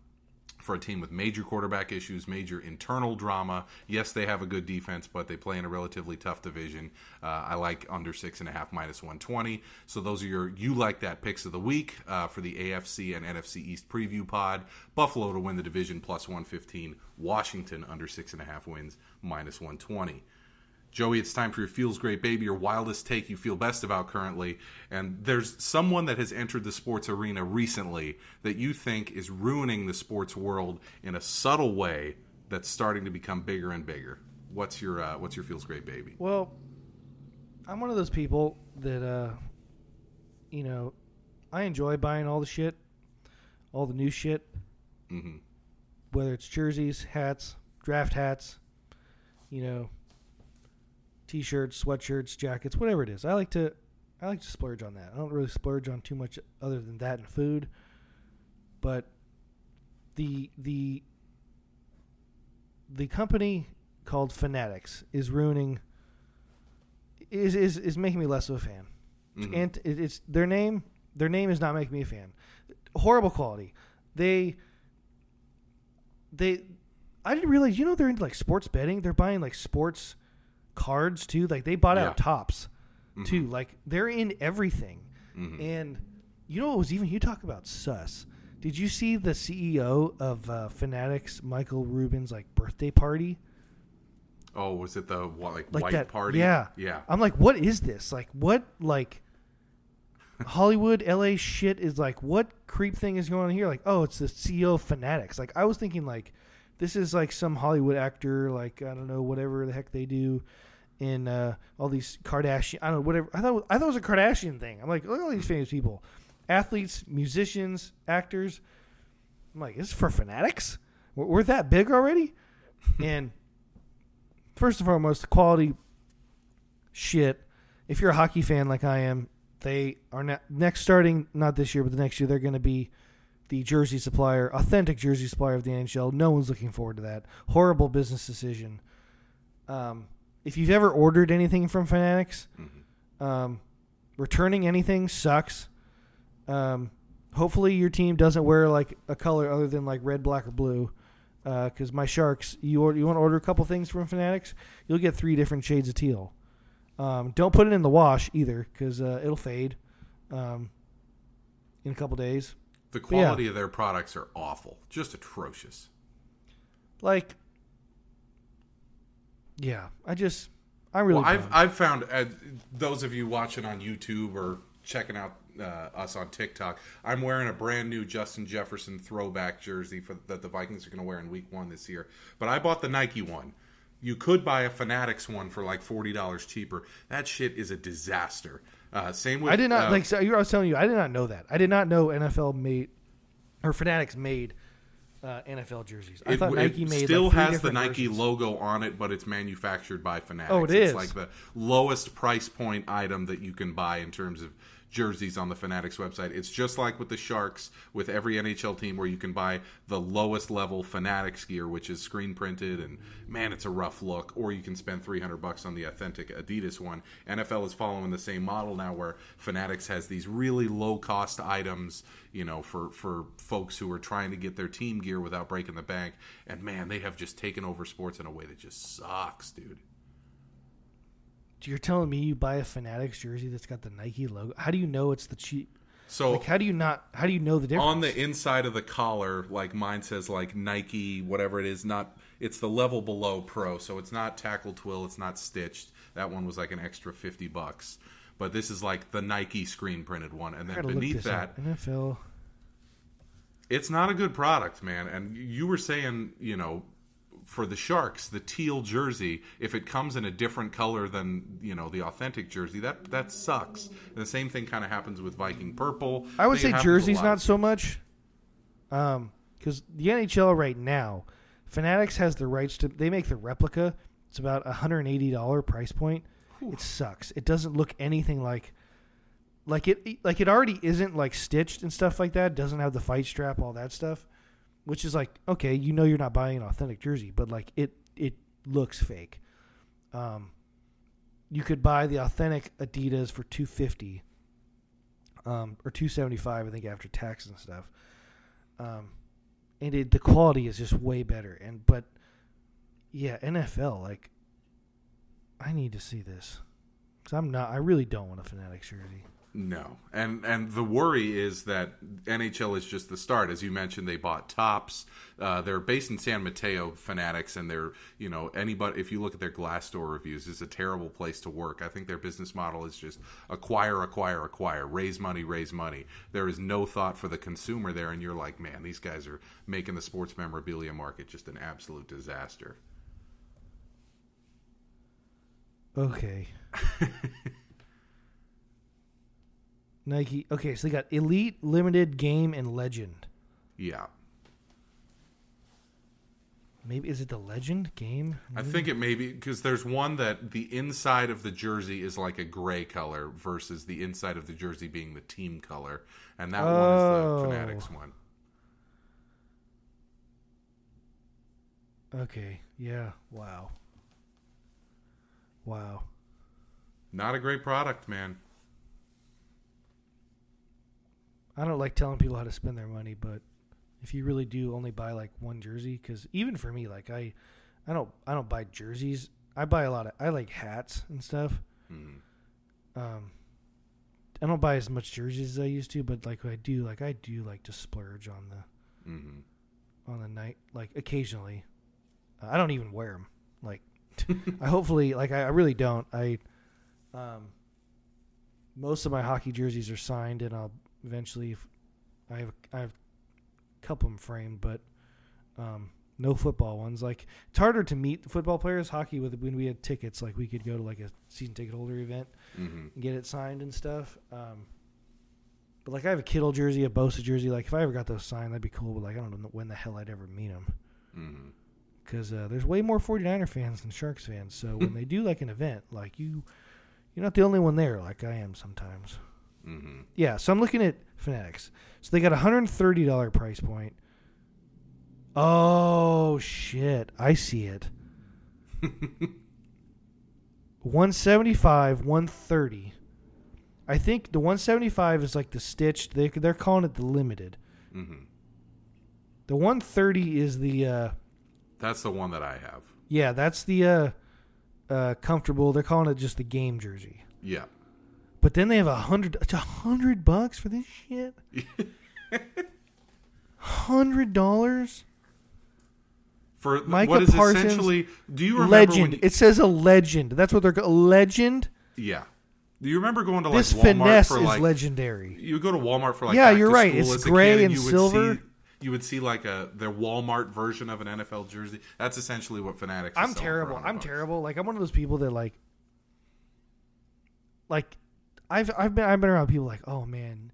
for a team with major quarterback issues, major internal drama. Yes, they have a good defense, but they play in a relatively tough division. Uh, I like under six and a half minus 120. So those are your you like that picks of the week uh, for the AFC and NFC East preview pod. Buffalo to win the division plus 115. Washington under six and a half wins minus 120. Joey, it's time for your feels great baby, your wildest take you feel best about currently. And there's someone that has entered the sports arena recently that you think is ruining the sports world in a subtle way that's starting to become bigger and bigger. What's your uh, what's your feels great baby? Well, I'm one of those people that uh you know, I enjoy buying all the shit, all the new shit. Mm-hmm. Whether it's jerseys, hats, draft hats, you know, t-shirts, sweatshirts, jackets, whatever it is. I like to I like to splurge on that. I don't really splurge on too much other than that and food. But the the the company called Fanatics is ruining is is is making me less of a fan. Mhm. And it's their name their name is not making me a fan. Horrible quality. They they I didn't realize you know they're into like sports betting. They're buying like sports cards too. Like they bought Yeah. out Topps too. Like they're in everything. Mhm. And you know what was even you talk about sus. Did you see the CEO of uh, Fanatics, Michael Rubin's like birthday party? Oh, was it the what, like, Like white that party? Yeah. yeah. I'm like, what is this? Like what like Hollywood, LA shit is like what creep thing is going on here? Like, oh, it's the CEO of Fanatics. Like I was thinking like this is like some Hollywood actor, like I don't know, whatever the heck they do in uh, all these Kardashian. I don't know, whatever. I thought I thought it was a Kardashian thing. I'm like, look at all these famous people, athletes, musicians, actors. I'm like, this is for Fanatics. We're, we're that big already, and first and foremost, the quality shit. If you're a hockey fan like I am, they are ne- next starting not this year, but the next year they're going to be the jersey supplier, authentic jersey supplier of the NHL. No one's looking forward to that. Horrible business decision. Um, if you've ever ordered anything from Fanatics, um, returning anything sucks. Um, hopefully your team doesn't wear like a color other than like red, black, or blue. Because my Sharks, you order, you want to order a couple things from Fanatics, you'll get three different shades of teal. Um, don't put it in the wash either, because uh, it'll fade um, in a couple days. The yeah. quality of their products are awful, just atrocious. Like, yeah, I just, I really, Well, I've. I've found uh, those of you watching on YouTube or checking out uh, us on TikTok, I'm wearing a brand new Justin Jefferson throwback jersey for that the Vikings are going to wear in Week One this year. But I bought the Nike one. You could buy a Fanatics one for like forty dollars cheaper. That shit is a disaster. Uh, same with I did not uh, like. So I was telling you, I did not know that. I did not know NFL made or Fanatics made uh, NFL jerseys. I It, thought Nike made still like, has the Nike versions. logo on it, but it's manufactured by Fanatics. Oh, it it's is. like the lowest price point item that you can buy in terms of jerseys on the Fanatics website. It's just like with the Sharks, with every NHL team, where you can buy the lowest level Fanatics gear, which is screen printed, and man, it's a rough look. Or you can spend three hundred bucks on the authentic Adidas one. NFL is following the same model now, where Fanatics has these really low cost items, you know, for for folks who are trying to get their team gear without breaking the bank. And man, they have just taken over sports in a way that just sucks, dude. You're telling me you buy a Fanatics jersey that's got the Nike logo? How do you know it's the cheap? So Like, how do you not? How do you know the difference? on the inside of the collar, like mine says like Nike, whatever it is, not it's the level below pro, so it's not tackle twill, it's not stitched. That one was like an extra fifty bucks. But this is like the Nike screen printed one, and then beneath that, up. NFL. it's not a good product, man. And you were saying, you know, for the Sharks, the teal jersey, if it comes in a different color than you know the authentic jersey, that that sucks. And the same thing kind of happens with Viking purple. I would say jerseys not so much. Um, because the NHL right now, Fanatics has the rights to. They make the replica. It's about a hundred and eighty dollar price point. It sucks. It doesn't look anything like. Like it, like it already isn't like stitched and stuff like that. Doesn't have the fight strap, all that stuff, which is like okay, you know you're not buying an authentic jersey, but like it, it looks fake. Um, you could buy the authentic Adidas for two fifty, um, or two seventy five, I think, after tax and stuff. Um, and it, the quality is just way better. And but yeah, NFL, like, I need to see this because I'm not. I really don't want a Fanatics jersey. No, and and the worry is that NHL is just the start. As you mentioned, they bought Topps. Uh, they're based in San Mateo, Fanatics, and they're you know anybody. If you look at their Glassdoor reviews, it's a terrible place to work. I think their business model is just acquire, acquire, acquire, raise money, raise money. There is no thought for the consumer there, and you're like, man, these guys are making the sports memorabilia market just an absolute disaster. Okay. Nike. Okay, so they got Elite, Limited, Game, and Legend. Yeah, Maybe is it the Legend game? I think it may be because there's one that the inside of the jersey is like a gray color versus the inside of the jersey being the team color, and that one is Oh. the Fanatics one. Okay. Yeah. Wow. Wow. Not a great product, man. I don't like telling people how to spend their money, but if you really do only buy like one jersey, because even for me, like I, I don't, I don't buy jerseys. I buy a lot of, I like hats and stuff. Mm. Um, I don't buy as much jerseys as I used to, but like I do, like I do like to splurge on the hmm on the night, like occasionally. Uh, I don't even wear them. Like, I hopefully, like I, I really don't. I, um, most of my hockey jerseys are signed, and I'll eventually, I have, I have a couple of them framed, but, um, no football ones. Like it's harder to meet football players. Hockey with when we had tickets, like we could go to like a season ticket holder event hmm and get it signed and stuff. Um, but like I have a Kittle jersey, a Bosa jersey. Like if I ever got those signed, that'd be cool. But like I don't know when the hell I'd ever meet them because uh, there's way more 49er fans than Sharks fans. So when they do like an event, like you, you're not the only one there. Like I am sometimes. Hmm Yeah. So I'm looking at Fanatics. So they got a hundred and thirty dollar price point. Oh shit! I see it. One seventy five, one thirty. I think the one seventy five is like the stitched. They they're calling it the limited. hmm The one thirty is the uh, That's the one that I have. yeah. That's the uh, uh, comfortable. They're calling it just the game jersey. Yeah. But then they have a hundred. It's a hundred bucks for this shit. Hundred dollars. For Micah what is Parsons, essentially, do you remember Legend. You, It says a legend. That's what they're called. Legend. yeah. Do you remember going to like this Walmart finesse for is like legendary. you go to Walmart for like Yeah, you're right. It's gray and you would silver. See, you would see like a their Walmart version of an NFL jersey. That's essentially what Fanatics. I'm terrible. I'm bucks. terrible. Like I'm one of those people that like, like, I've I've been I've been around people like, oh man,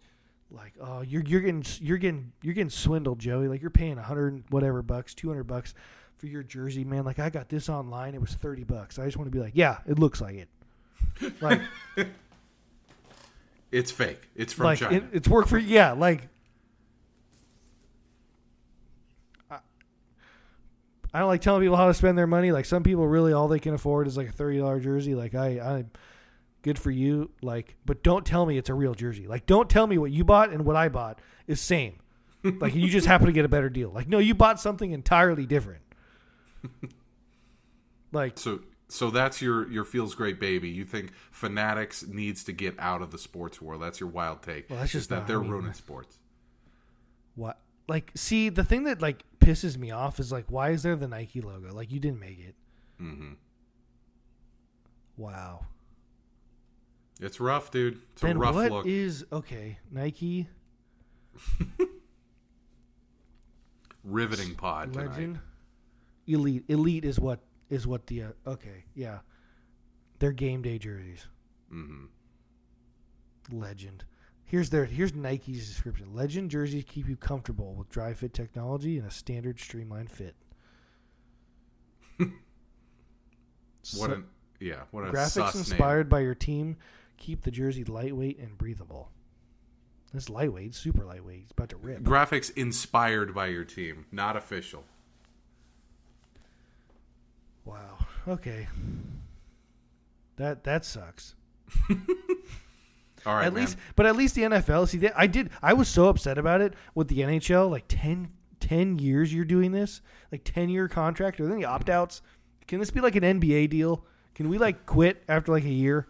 like oh you're you're getting you're getting you're getting swindled, Joey. Like you're paying a hundred whatever bucks, two hundred bucks for your jersey, man. Like I got this online, it was thirty bucks. I just want to be like, yeah, it looks like it. Like It's fake. It's from like China. it, it's work for yeah like I, I don't like telling people how to spend their money like some people really all they can afford is like a $30 jersey like i i good for you like but don't tell me it's a real jersey like don't tell me what you bought and what i bought is same like you just happen to get a better deal like no you bought something entirely different like so so that's your your feels great baby. You think Fanatics needs to get out of the sports world? That's your wild take. Well, that's just that they're I mean- ruining sports. what like see the thing that like pisses me off is like why is there the nike logo like you didn't make it Mm-hmm. wow It's rough, dude. It's a rough what look. is okay nike Riveting pod tonight. legend elite. Elite is what is what the uh, okay yeah. They're game day jerseys. hmm Legend. Here's their here's Nike's description. Legend jerseys keep you comfortable with Dri-FIT technology and a standard streamlined fit. What So- an yeah. What a graphics sus name. inspired by your team keep the jersey lightweight and breathable. It's lightweight, super lightweight. It's about to rip. Graphics inspired by your team, not official. Wow. Okay. That that sucks. All right, at man. least, but at least the NFL. See, they, I did. I was so upset about it with the NHL. Like 10, 10 years you're doing this, like ten year contract, or then the opt outs. Can this be like an NBA deal? Can we like quit after like a year?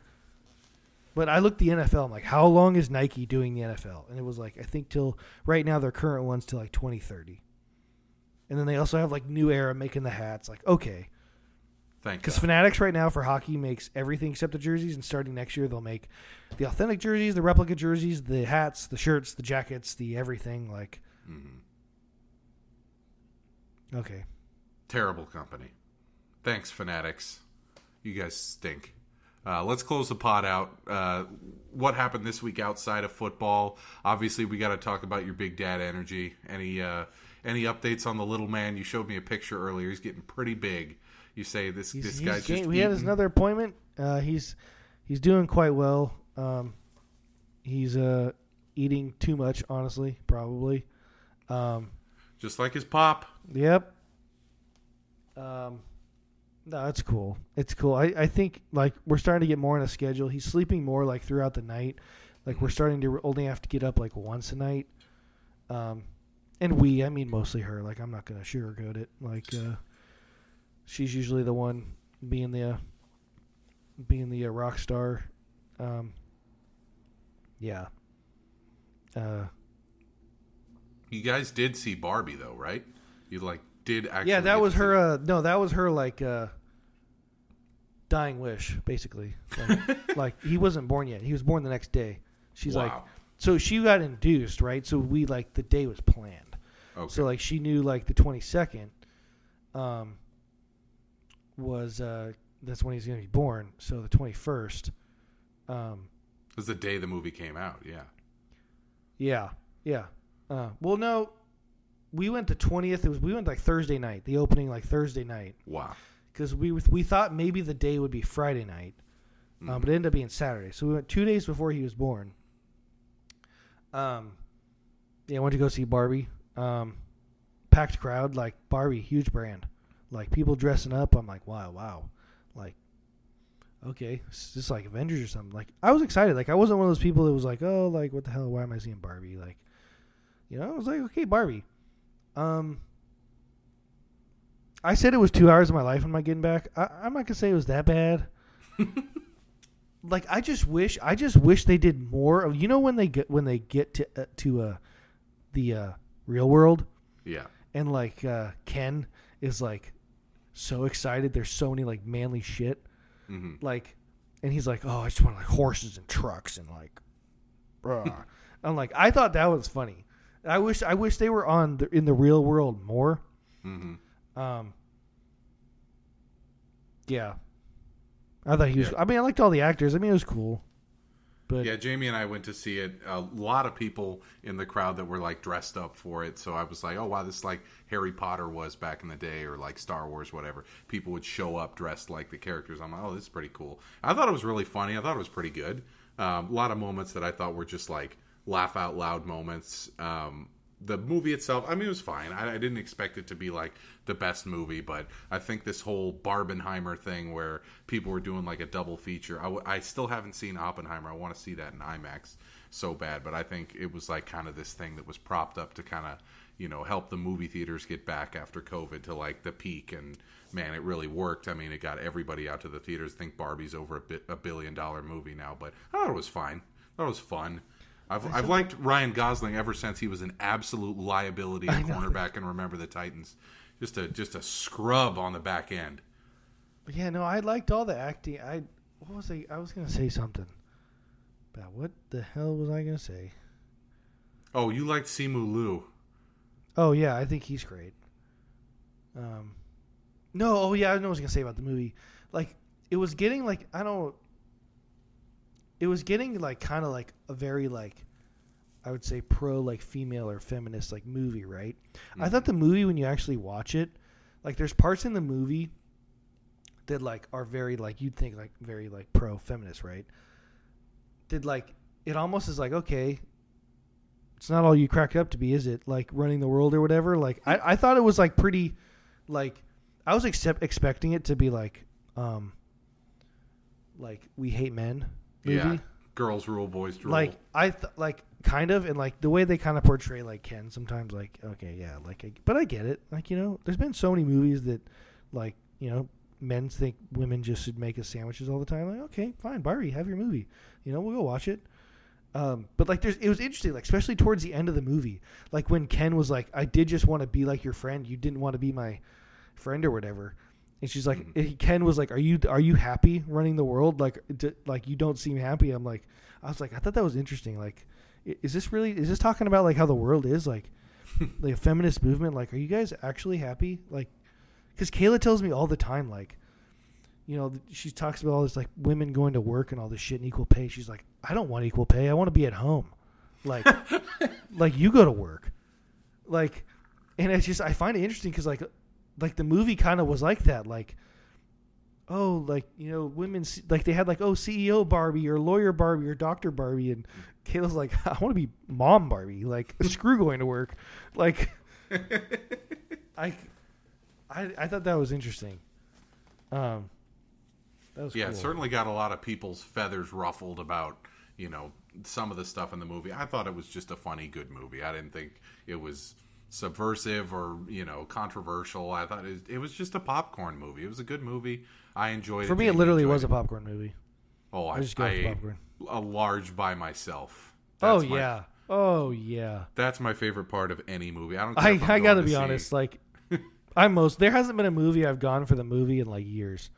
But I looked the NFL. I'm like, how long is Nike doing the NFL? And it was like, I think till right now their current ones till like 2030. And then they also have like New Era making the hats. Like, okay, Thank because Fanatics right now for hockey makes everything except the jerseys, and starting next year they'll make the authentic jerseys, the replica jerseys, the hats, the shirts, the jackets, the everything. Like, mm-hmm. okay, Terrible company. Thanks, Fanatics. You guys stink. Uh, let's close the pot out. Uh, what happened this week outside of football? Obviously, we got to talk about your big dad energy. Any uh, any updates on the little man? You showed me a picture earlier. He's getting pretty big. You say this he's, this he's guy's just we had another appointment. Uh, he's he's doing quite well. Um, he's uh, eating too much, honestly, probably. Um, just like his pop. Yep. Um, no, that's cool. It's cool. I, I think like we're starting to get more on a schedule. He's sleeping more like throughout the night. Like we're starting to only have to get up like once a night. Um, and we, I mean mostly her. Like I'm not gonna sugarcoat it. Like uh, she's usually the one being the uh, being the uh, rock star. Um, yeah. Uh, You guys did see Barbie though, right? You like did actually. yeah, that was her. Uh, no, that was her like uh, dying wish, basically. Like, like he wasn't born yet. He was born the next day. She's like, so she got induced, right? So we like the day was planned. okay. So like she knew like the twenty second, um, was uh that's when he's gonna be born. So the twenty first, um, it was the day the movie came out. Yeah. yeah, yeah. Uh, well, no, we went the twentieth. It was we went like Thursday night. The opening like Thursday night. Wow. Because we we thought maybe the day would be Friday night, Mm-hmm. um, but it ended up being Saturday. So we went two days before he was born. Um, yeah, I went to go see Barbie. Um, packed crowd, like Barbie, huge brand, like people dressing up. I'm like, wow, wow, like, okay, it's just like Avengers or something. Like, I was excited. Like, I wasn't one of those people that was like, oh, like, what the hell? Why am I seeing Barbie? Like, you know, I was like, okay, Barbie. Um, I said it was two hours of my life on my getting back. I, I'm not gonna say it was that bad. like I just wish, I just wish they did more of. You know when they get when they get to uh, to uh, the uh, real world Yeah. and like uh, Ken is like so excited. There's so many like manly shit hmm like, and he's like, "Oh, I just want like horses and trucks and like." bruh." I'm like, I thought that was funny. I wish I wish they were on the, in the real world more. hmm Um, yeah, I thought he was. Yeah. I mean, I liked all the actors. I mean, it was cool. But Yeah, Jamie and I went to see it. A lot of people in the crowd that were like dressed up for it. So I was like, oh wow, this is like Harry Potter was back in the day, or like Star Wars, whatever. People would show up dressed like the characters. I'm like, oh, this is pretty cool. I thought it was really funny. I thought it was pretty good. Um, a lot of moments that I thought were just like laugh out loud moments. Um, the movie itself, I mean, it was fine. I, I didn't expect it to be like the best movie, but I think this whole Barbenheimer thing where people were doing like a double feature, I, w- I still haven't seen Oppenheimer. I want to see that in IMAX so bad, but I think it was like kind of this thing that was propped up to kind of, you know, help the movie theaters get back after COVID to like the peak. And man, it really worked. I mean, it got everybody out to the theaters. I think Barbie's over a, bit, a billion dollar movie now, but I thought it was fine. I thought it was fun. I've, I've liked Ryan Gosling ever since he was an absolute liability at cornerback and remember the Titans. Just a just a scrub on the back end. yeah, no, I liked all the acting. I what was I? I was gonna say something. But what the hell was I gonna say? Oh, you liked Simu Liu. Oh yeah, I think he's great. Um, No, oh yeah, I know what I was gonna say about the movie. Like it was getting like I don't. It was getting like kind of like a very like, I would say pro like female or feminist like movie, right? I thought the movie when you actually watch it, like there's parts in the movie that like are very like you'd think like very like pro feminist, right? Did like it almost is like okay, it's not all you crack up to be, is it? Like running the world or whatever. Like I, I thought it was like pretty, like I was accept, expecting it to be like, um, like we hate men movie. Yeah. Girls rule, boys rule. Like I th- like kind of and like the way they kind of portray like Ken sometimes like okay yeah like I, but I get it like you know there's been so many movies that like you know men think women just should make us sandwiches all the time like okay fine Barbie have your movie you know we'll go watch it um, but like there's it was interesting like especially towards the end of the movie like when Ken was like I did just want to be like your friend you didn't want to be my friend or whatever and she's like Mhm. Ken was like are you are you happy running the world? Like d- like you don't seem happy. I'm like I was like I thought that was interesting. Like is this really is this talking about like how the world is? Like like a feminist movement? Like are you guys actually happy? Like because kayla tells me all the time like you know she talks about all this like women going to work and all this shit and equal pay. She's like i don't want equal pay. I want to be at home. Like like you go to work. Like and it's just i find it interesting because like like the movie kind of was like that like oh like you know women like they had like oh ceo barbie or lawyer barbie or doctor barbie and kayla's like i want to be mom barbie like screw going to work like I, I i thought that was interesting um that was yeah, cool. it certainly got a lot of people's feathers ruffled about you know some of the stuff in the movie. I thought it was just a funny, good movie. I didn't think it was subversive or you know controversial. I thought it, it was just a popcorn movie. It was a good movie. I enjoyed it. for me it literally was a popcorn movie Oh, I, I just go I popcorn. a large by myself. oh my- yeah oh yeah that's my favorite part of any movie. I don't. I i gotta be see- honest like i'm most there hasn't been a movie i've gone for the movie in like years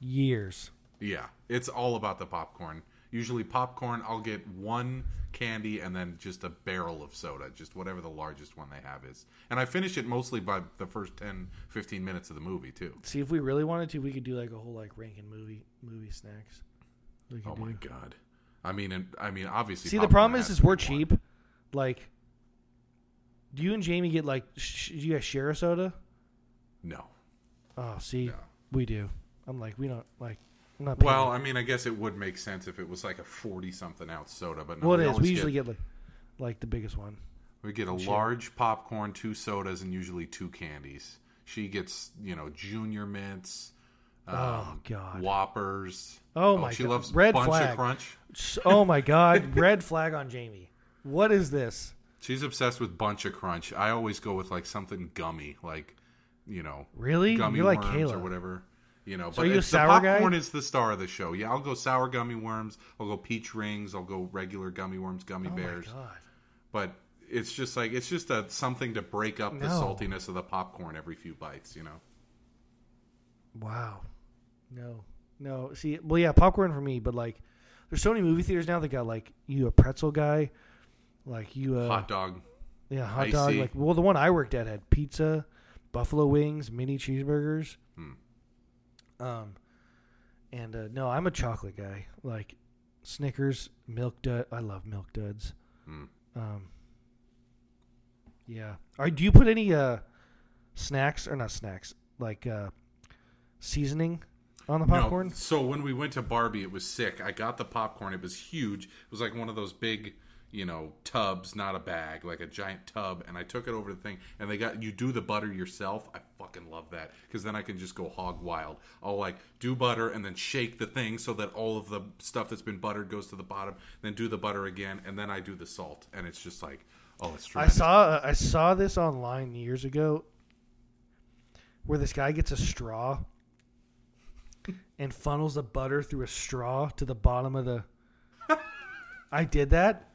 years Yeah, it's all about the popcorn. Usually, popcorn, I'll get one candy and then just a barrel of soda, just whatever the largest one they have is. And I finish it mostly by the first 10, 15 minutes of the movie, too. see if we really wanted to we could do like a whole like ranking movie movie snacks Oh my god! I mean, and I mean, obviously. See, the problem is, is we're one. cheap. Like, do you and Jamie get like? Sh- do you guys share a soda? No. Oh, see, No. we do. I'm like, we don't like. Not. Paying Well, I mean, I guess it would make sense if it was like a forty-something ounce soda, but no. well, it is. always We usually get, like, like the biggest one. we get a large popcorn, two sodas, and usually two candies. She gets, you know, junior mints. Um, Oh, God. Whoppers. Oh, my She God. loves Red bunch flag. of crunch. Oh my God! Red flag on Jamie. What is this? She's obsessed with Buncha Crunch. I always go with like something gummy, like you know, Really? gummy You're like worms or whatever. You know, So but you it's, the guy? popcorn is the star of the show. Yeah, I'll go sour gummy worms. I'll go peach rings. I'll go regular gummy worms, gummy Oh bears. my God! But it's just like it's just a something to break up the saltiness of the popcorn every few bites. You know. Wow. No. No. See, well, yeah, popcorn for me, but like, there's so many movie theaters now that got like you a pretzel guy, like you a Hot dog. Yeah, hot dog. Like, well, the one I worked at had pizza, buffalo wings, mini cheeseburgers. Hmm. Um, and uh, no, I'm a chocolate guy. Like Snickers, Milk Dud. I love Milk Duds. Hmm. Um, yeah. Are do you put any uh snacks or not snacks like uh seasoning on the popcorn? No. So when we went to Barbie, it was sick. I got the popcorn. It was huge. It was like one of those big, you know, tubs, not a bag, like a giant tub. And I took it over the thing, and they got you do the butter yourself. I fucking love that because then I can just go hog wild. I'll like do butter and then shake the thing so that all of the stuff that's been buttered goes to the bottom. Then do the butter again, and then I do the salt, and it's just like, oh, it's I saw I saw this online years ago where this guy gets a straw and funnels the butter through a straw to the bottom of the I did that.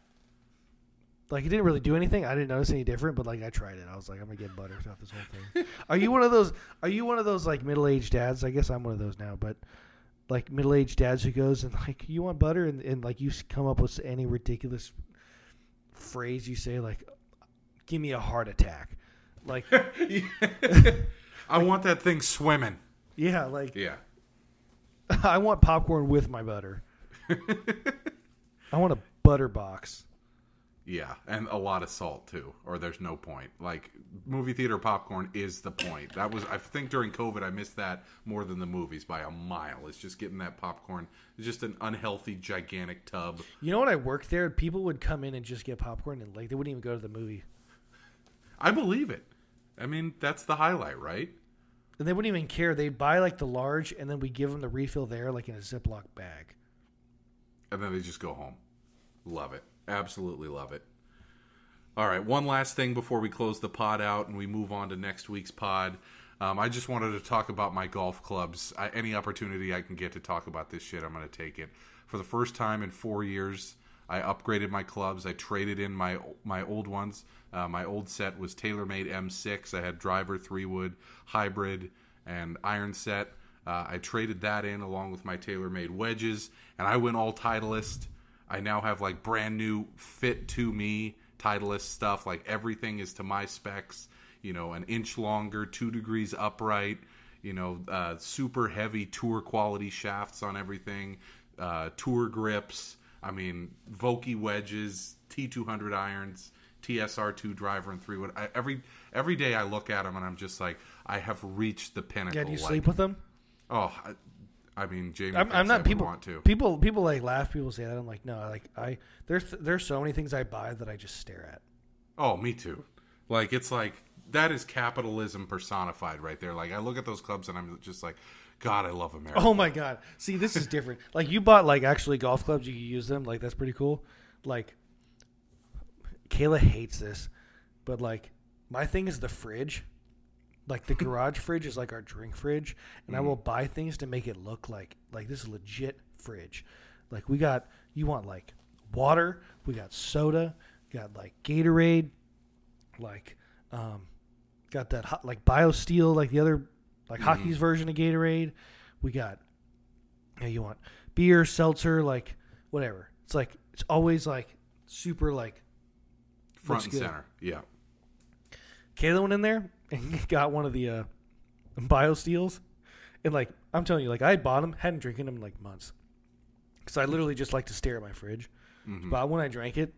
Like he didn't really do anything. I didn't notice any different, but like I tried it. I was like, I'm gonna get butter throughout this whole thing. are you one of those are you one of those like middle aged dads? I guess I'm one of those now, but like middle aged dads who goes and like, you want butter and, and like you come up with any ridiculous phrase you say like give me a heart attack like I want that thing swimming. Yeah, like Yeah. I want popcorn with my butter. I want a butter box. Yeah, and a lot of salt too, or there's no point. Like movie theater popcorn is the point. That was I think during COVID I missed that more than the movies by a mile. It's just getting that popcorn. It's just an unhealthy gigantic tub. You know when I worked there, people would come in and just get popcorn and like they wouldn't even go to the movie. I believe it. I mean, that's the highlight, right? And they wouldn't even care. They'd buy like the large and then we give them the refill there like in a Ziploc bag. And then they just go home. Love it. Absolutely love it. All right, one last thing before we close the pod out and we move on to next week's pod. Um, I just wanted to talk about my golf clubs. I, any opportunity I can get to talk about this shit, I'm going to take it. For the first time in four years, I upgraded my clubs. I traded in my my old ones. Uh, my old set was TaylorMade M6. I had driver, three wood, hybrid, and iron set. Uh, I traded that in along with my TaylorMade wedges, and I went all Titleist. I now have like brand new fit to me Titleist stuff. Like everything is to my specs. You know, an inch longer, two degrees upright. You know, uh, super heavy tour quality shafts on everything. Uh, tour grips. I mean, Vokey wedges, T200 irons, TSR2 driver and three wood. I, every every day I look at them and I'm just like, I have reached the pinnacle. Yeah, do you like, sleep with them? Oh, I, mean, Jamie. I'm, I'm not people. want to. People people like laugh. People say that. I'm like no. Like I there's there's so many things I buy that I just stare at. Oh, me too. Like it's like that is capitalism personified right there. Like I look at those clubs and I'm just like, God, I love America. Oh my god! See, this is different. like you bought like actually golf clubs. You can use them. Like that's pretty cool. Like Kayla hates this, but like my thing is the fridge. Like the garage fridge is like our drink fridge, and I will buy things to make it look like like this is legit fridge. Like we got you want like water, we got soda, got like Gatorade, like um, got that hot like BioSteel, like the other like hockey's version of Gatorade. We got you, know, you want beer, seltzer, like whatever. It's like it's always like super like Front and good. center. Yeah. Kayla went in there and got one of the uh, BioSteels, and like I'm telling you, like I bought them, hadn't drinking them in like months, because I literally just like to stare at my fridge. Mhm. But when I drank it,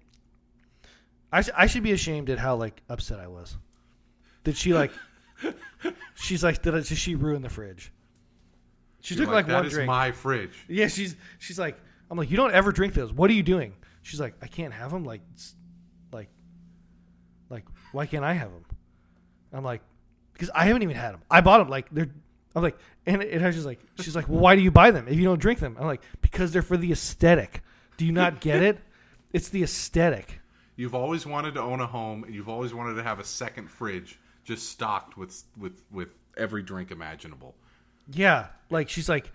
I sh- I should be ashamed at how like upset I was. Did she like? she's like, did, I, did she ruin the fridge? She You're took like, "That one is drink. my fridge. Yeah, she's she's like, I'm like, you don't ever drink those. What are you doing? She's like, I can't have them. Like, like, like, why can't I have them? I'm like, because I haven't even had them. I bought them. Like they're. I'm like, and it, I was just like, she's like, well, why do you buy them if you don't drink them? I'm like, because they're for the aesthetic. Do you not get it? It's the aesthetic. You've always wanted to own a home, and you've always wanted to have a second fridge just stocked with with with every drink imaginable. Yeah, like she's like,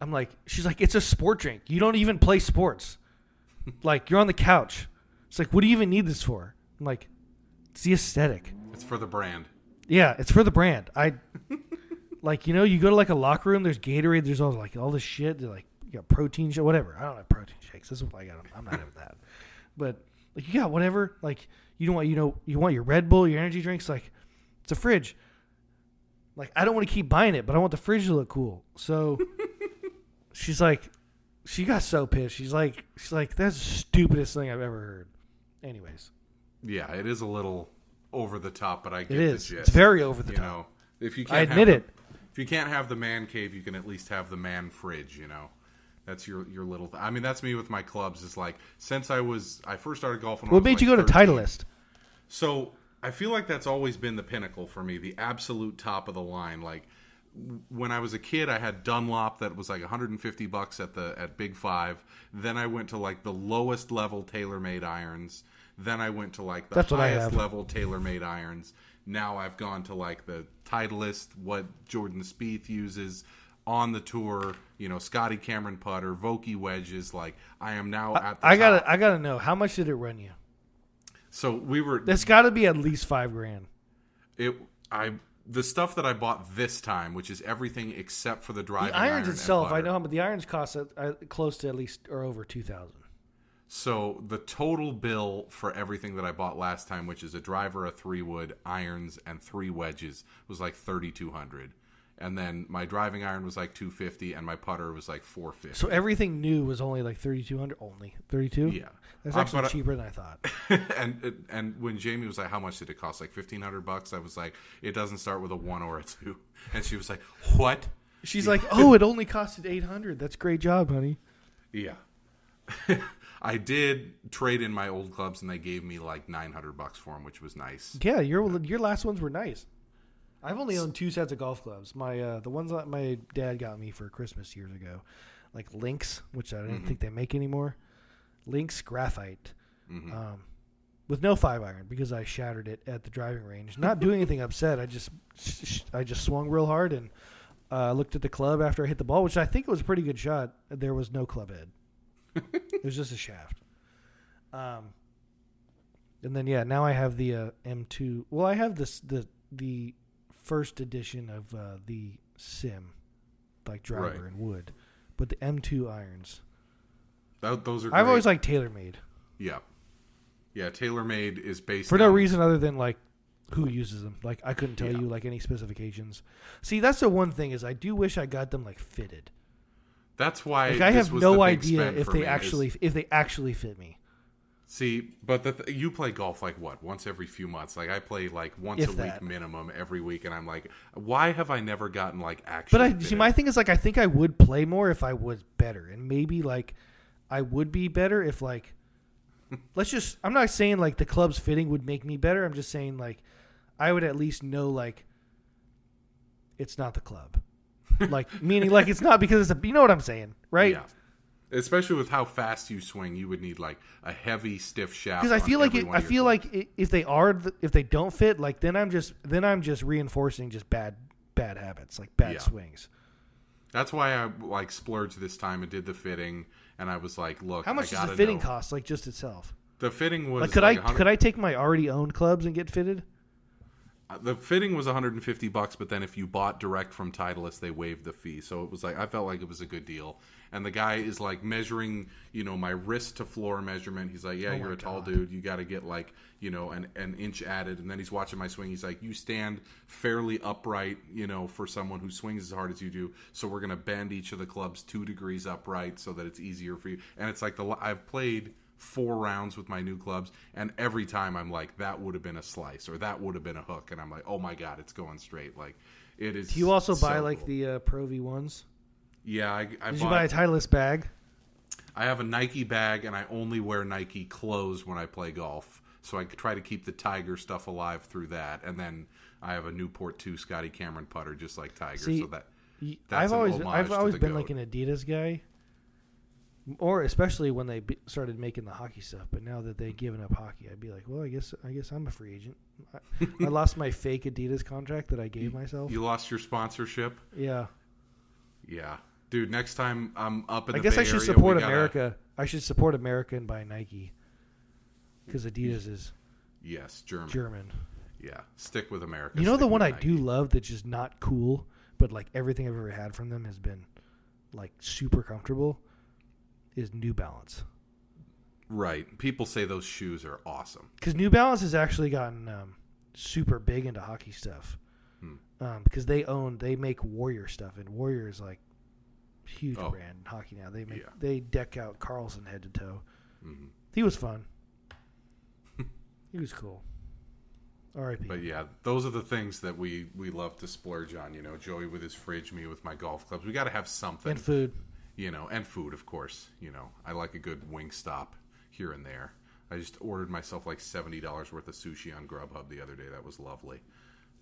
I'm like, she's like, it's a sport drink. You don't even play sports. like you're on the couch. It's like, what do you even need this for? I'm like, it's the aesthetic. It's for the brand. Yeah, it's for the brand. I like, you know, you go to like a locker room. There's Gatorade. There's all like all this shit. They're like, you got protein shake, whatever. I don't have protein shakes. This is what I got. I'm not having that. But like, you got whatever. Like, you don't want, you know, you want your Red Bull, your energy drinks. Like, it's a fridge. Like, I don't want to keep buying it, but I want the fridge to look cool. So she's like, she got so pissed. She's like, she's like, that's the stupidest thing I've ever heard. Anyways, Yeah, it is a little over the top, but I get it is. the. It's very over the you top. know, if you can't I admit have it. If you can't have the man cave, you can at least have the man fridge. You know, that's your your little. Th- I mean, that's me with my clubs. It's like since I was I first started golfing. What made you like, go to Titleist? So I feel like that's always been the pinnacle for me, the absolute top of the line. Like when I was a kid, I had Dunlop that was like 150 bucks at the at Big Five. Then I went to like the lowest level TaylorMade irons. Then I went to like the That's highest level TaylorMade irons. Now I've gone to like the Titleist, what Jordan Spieth uses on the tour. You know, Scotty Cameron putter, Vokey wedges. Like I am now at the I top. gotta, I gotta know how much did it run you? So we were That's got to be at least five grand. it I the stuff that I bought this time, which is everything except for the driving The irons iron itself, I know, but the irons cost uh, close to at least or over two thousand. So the total bill for everything that I bought last time, which is a driver, a three wood, irons, and three wedges, was like thirty two hundred. And then my driving iron was like two fifty, and my putter was like four fifty. So everything new was only like thirty two hundred. Only thirty two. yeah, that's Uh, actually I- cheaper than I thought. and and when Jamie was like, "How much did it cost?" Like fifteen hundred bucks. I was like, "It doesn't start with a one or a two. And she was like, "What?" She's like, "Oh, it only costed eight hundred. That's great job, honey." Yeah. I did trade in my old clubs, and they gave me like nine hundred bucks for them, which was nice. Yeah, your your last ones were nice. I've only owned two sets of golf clubs. My uh, the ones that my dad got me for Christmas years ago, like Lynx, which I didn't Mm-hmm. think they make anymore. Lynx graphite, Mm-hmm. um, with no five iron because I shattered it at the driving range. Not doing anything upset. I just I just swung real hard and uh, looked at the club after I hit the ball, which I think it was a pretty good shot. There was no club head. it was just a shaft. Um, and then yeah, now I have the uh, M2. Well, I have this the the first edition of uh, the Sim, like driver Right. and wood, but the M2 irons. That, those are. I've great. always liked TaylorMade Yeah. Yeah, TaylorMade is based for no on- reason other than like who uses them. Like I couldn't tell Yeah. you like any specifications. See, that's the one thing is I do wish I got them like fitted. That's why Like I have no idea if they me, is- actually if they actually fit me. see. But the th- you play golf like what once every few months. Like I play like once If a that. week minimum every week, and I'm like, why have I never gotten like actually? But I see my thing is like I think I would play more if I was better, and maybe like I would be better if like let's just I'm not saying like the club's fitting would make me better. I'm just saying like I would at least know like it's not the club, like meaning like it's not because it's a you know what I'm saying, right? Yeah. Especially with how fast you swing, you would need like a heavy, stiff shaft. Because I feel like it, I feel like if they are if they don't fit, like then I'm just then I'm just reinforcing just bad bad habits, like bad Yeah. swings. that's why I like splurged this time and did the fitting. And I was like, look, How much does the fitting know. cost? Like just itself. The fitting was Like could like I 100 could I take my already owned clubs and get fitted? Uh, The fitting was 150 bucks, but then if you bought direct from Titleist, they waived the fee. So it was like I felt like it was a good deal. And the guy is like measuring, you know, my wrist to floor measurement. He's like, "Yeah, Oh you're a tall dude. You got to get like, you know, an an inch added." And then he's watching my swing. He's like, "You stand fairly upright, you know, for someone who swings as hard as you do. So we're gonna bend each of the clubs two degrees upright so that it's easier for you." And it's like the I've played four rounds with my new clubs, and every time I'm like, that would have been a slice or that would have been a hook, and I'm like, oh my god, it's going straight. Like it is. Do you also buy so like cool. the uh, Pro V ones? Yeah, I, I Did bought. you buy a Titleist bag? I have a Nike bag, and I only wear Nike clothes when I play golf. So I try to keep the Tiger stuff alive through that, and then I have a Newport Two Scotty Cameron putter, just like Tiger. See, so that That's I've always I've always been goat. like an Adidas guy, or especially when they be, started making the hockey stuff. But now that they've given up hockey, I'd be like, well, I guess I guess I'm a free agent. I, I lost my fake Adidas contract that I gave myself. you lost your sponsorship. yeah, Yeah, dude. Next time I'm up in I the guess Bay I should Area, support we gotta- America. I should support America and buy Nike because Adidas is Yes, German. German. Yeah, stick with America. You know the one I Nike. do love that's just not cool, but like everything I've ever had from them has been like super comfortable. Is New Balance Right. People say those shoes are awesome. because New Balance has actually gotten um, super big into hockey stuff. Hmm. Um, because they own they make Warrior stuff and Warrior is like huge Oh. brand in hockey now. They make Yeah. they deck out Carlson head to toe. hmm He was fun. he was cool. R.I.P. But yeah, those are the things that we we love to splurge on. You know, Joey with his fridge, me with my golf clubs. We got to have something. and food. You know, and food, of course. You know, I like a good Wingstop here and there. I just ordered myself like seventy dollars worth of sushi on Grubhub the other day. That was lovely.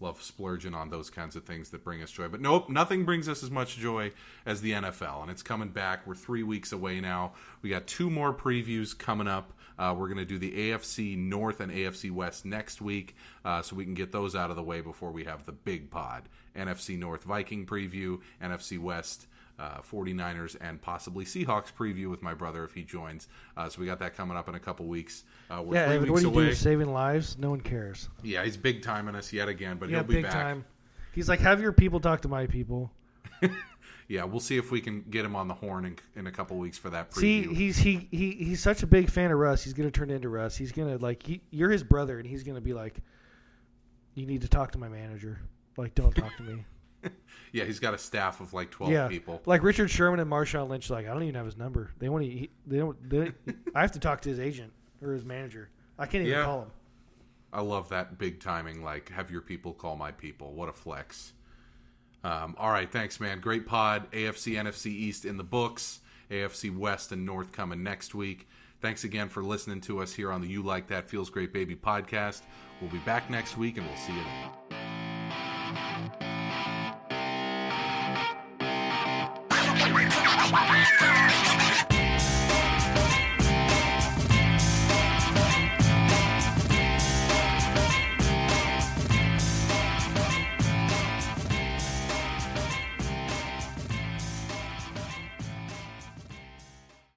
Love splurging on those kinds of things that bring us joy. But nope, nothing brings us as much joy as the NFL, and it's coming back. We're three weeks away now. We got two more previews coming up. Uh, we're going to do the AFC North and AFC West next week, uh, so we can get those out of the way before we have the big pod. NFC North Viking preview, NFC West uh, 49ers and possibly Seahawks preview with my brother if he joins. Uh, so we got that coming up in a couple weeks. Uh, we're Yeah, three Evan, what do you away. do? Saving lives? No one cares. yeah, he's big timing us yet again, but Yeah, he'll be big back. time. He's like, have your people talk to my people. yeah, we'll see if we can get him on the horn in, in a couple weeks for that Preview. See, he's he, he he's such a big fan of Russ. He's gonna turn into Russ. He's gonna like he, you're his brother, and he's gonna be like, you need to talk to my manager. Like, don't talk to me. yeah, he's got a staff of like twelve yeah, people. like Richard Sherman and Marshawn Lynch. Like, I don't even have his number. They want to. They don't. They, I have to talk to his agent or his manager. I can't even Yeah. call him. I love that big timing. Like, have your people call my people. What a flex. Um, all right, thanks, man. Great pod. AFC, NFC East in the books. AFC West and North coming next week. Thanks again for listening to us here on the You Like That Feels Great Baby podcast. We'll be back next week, and we'll see you then. Bye-bye.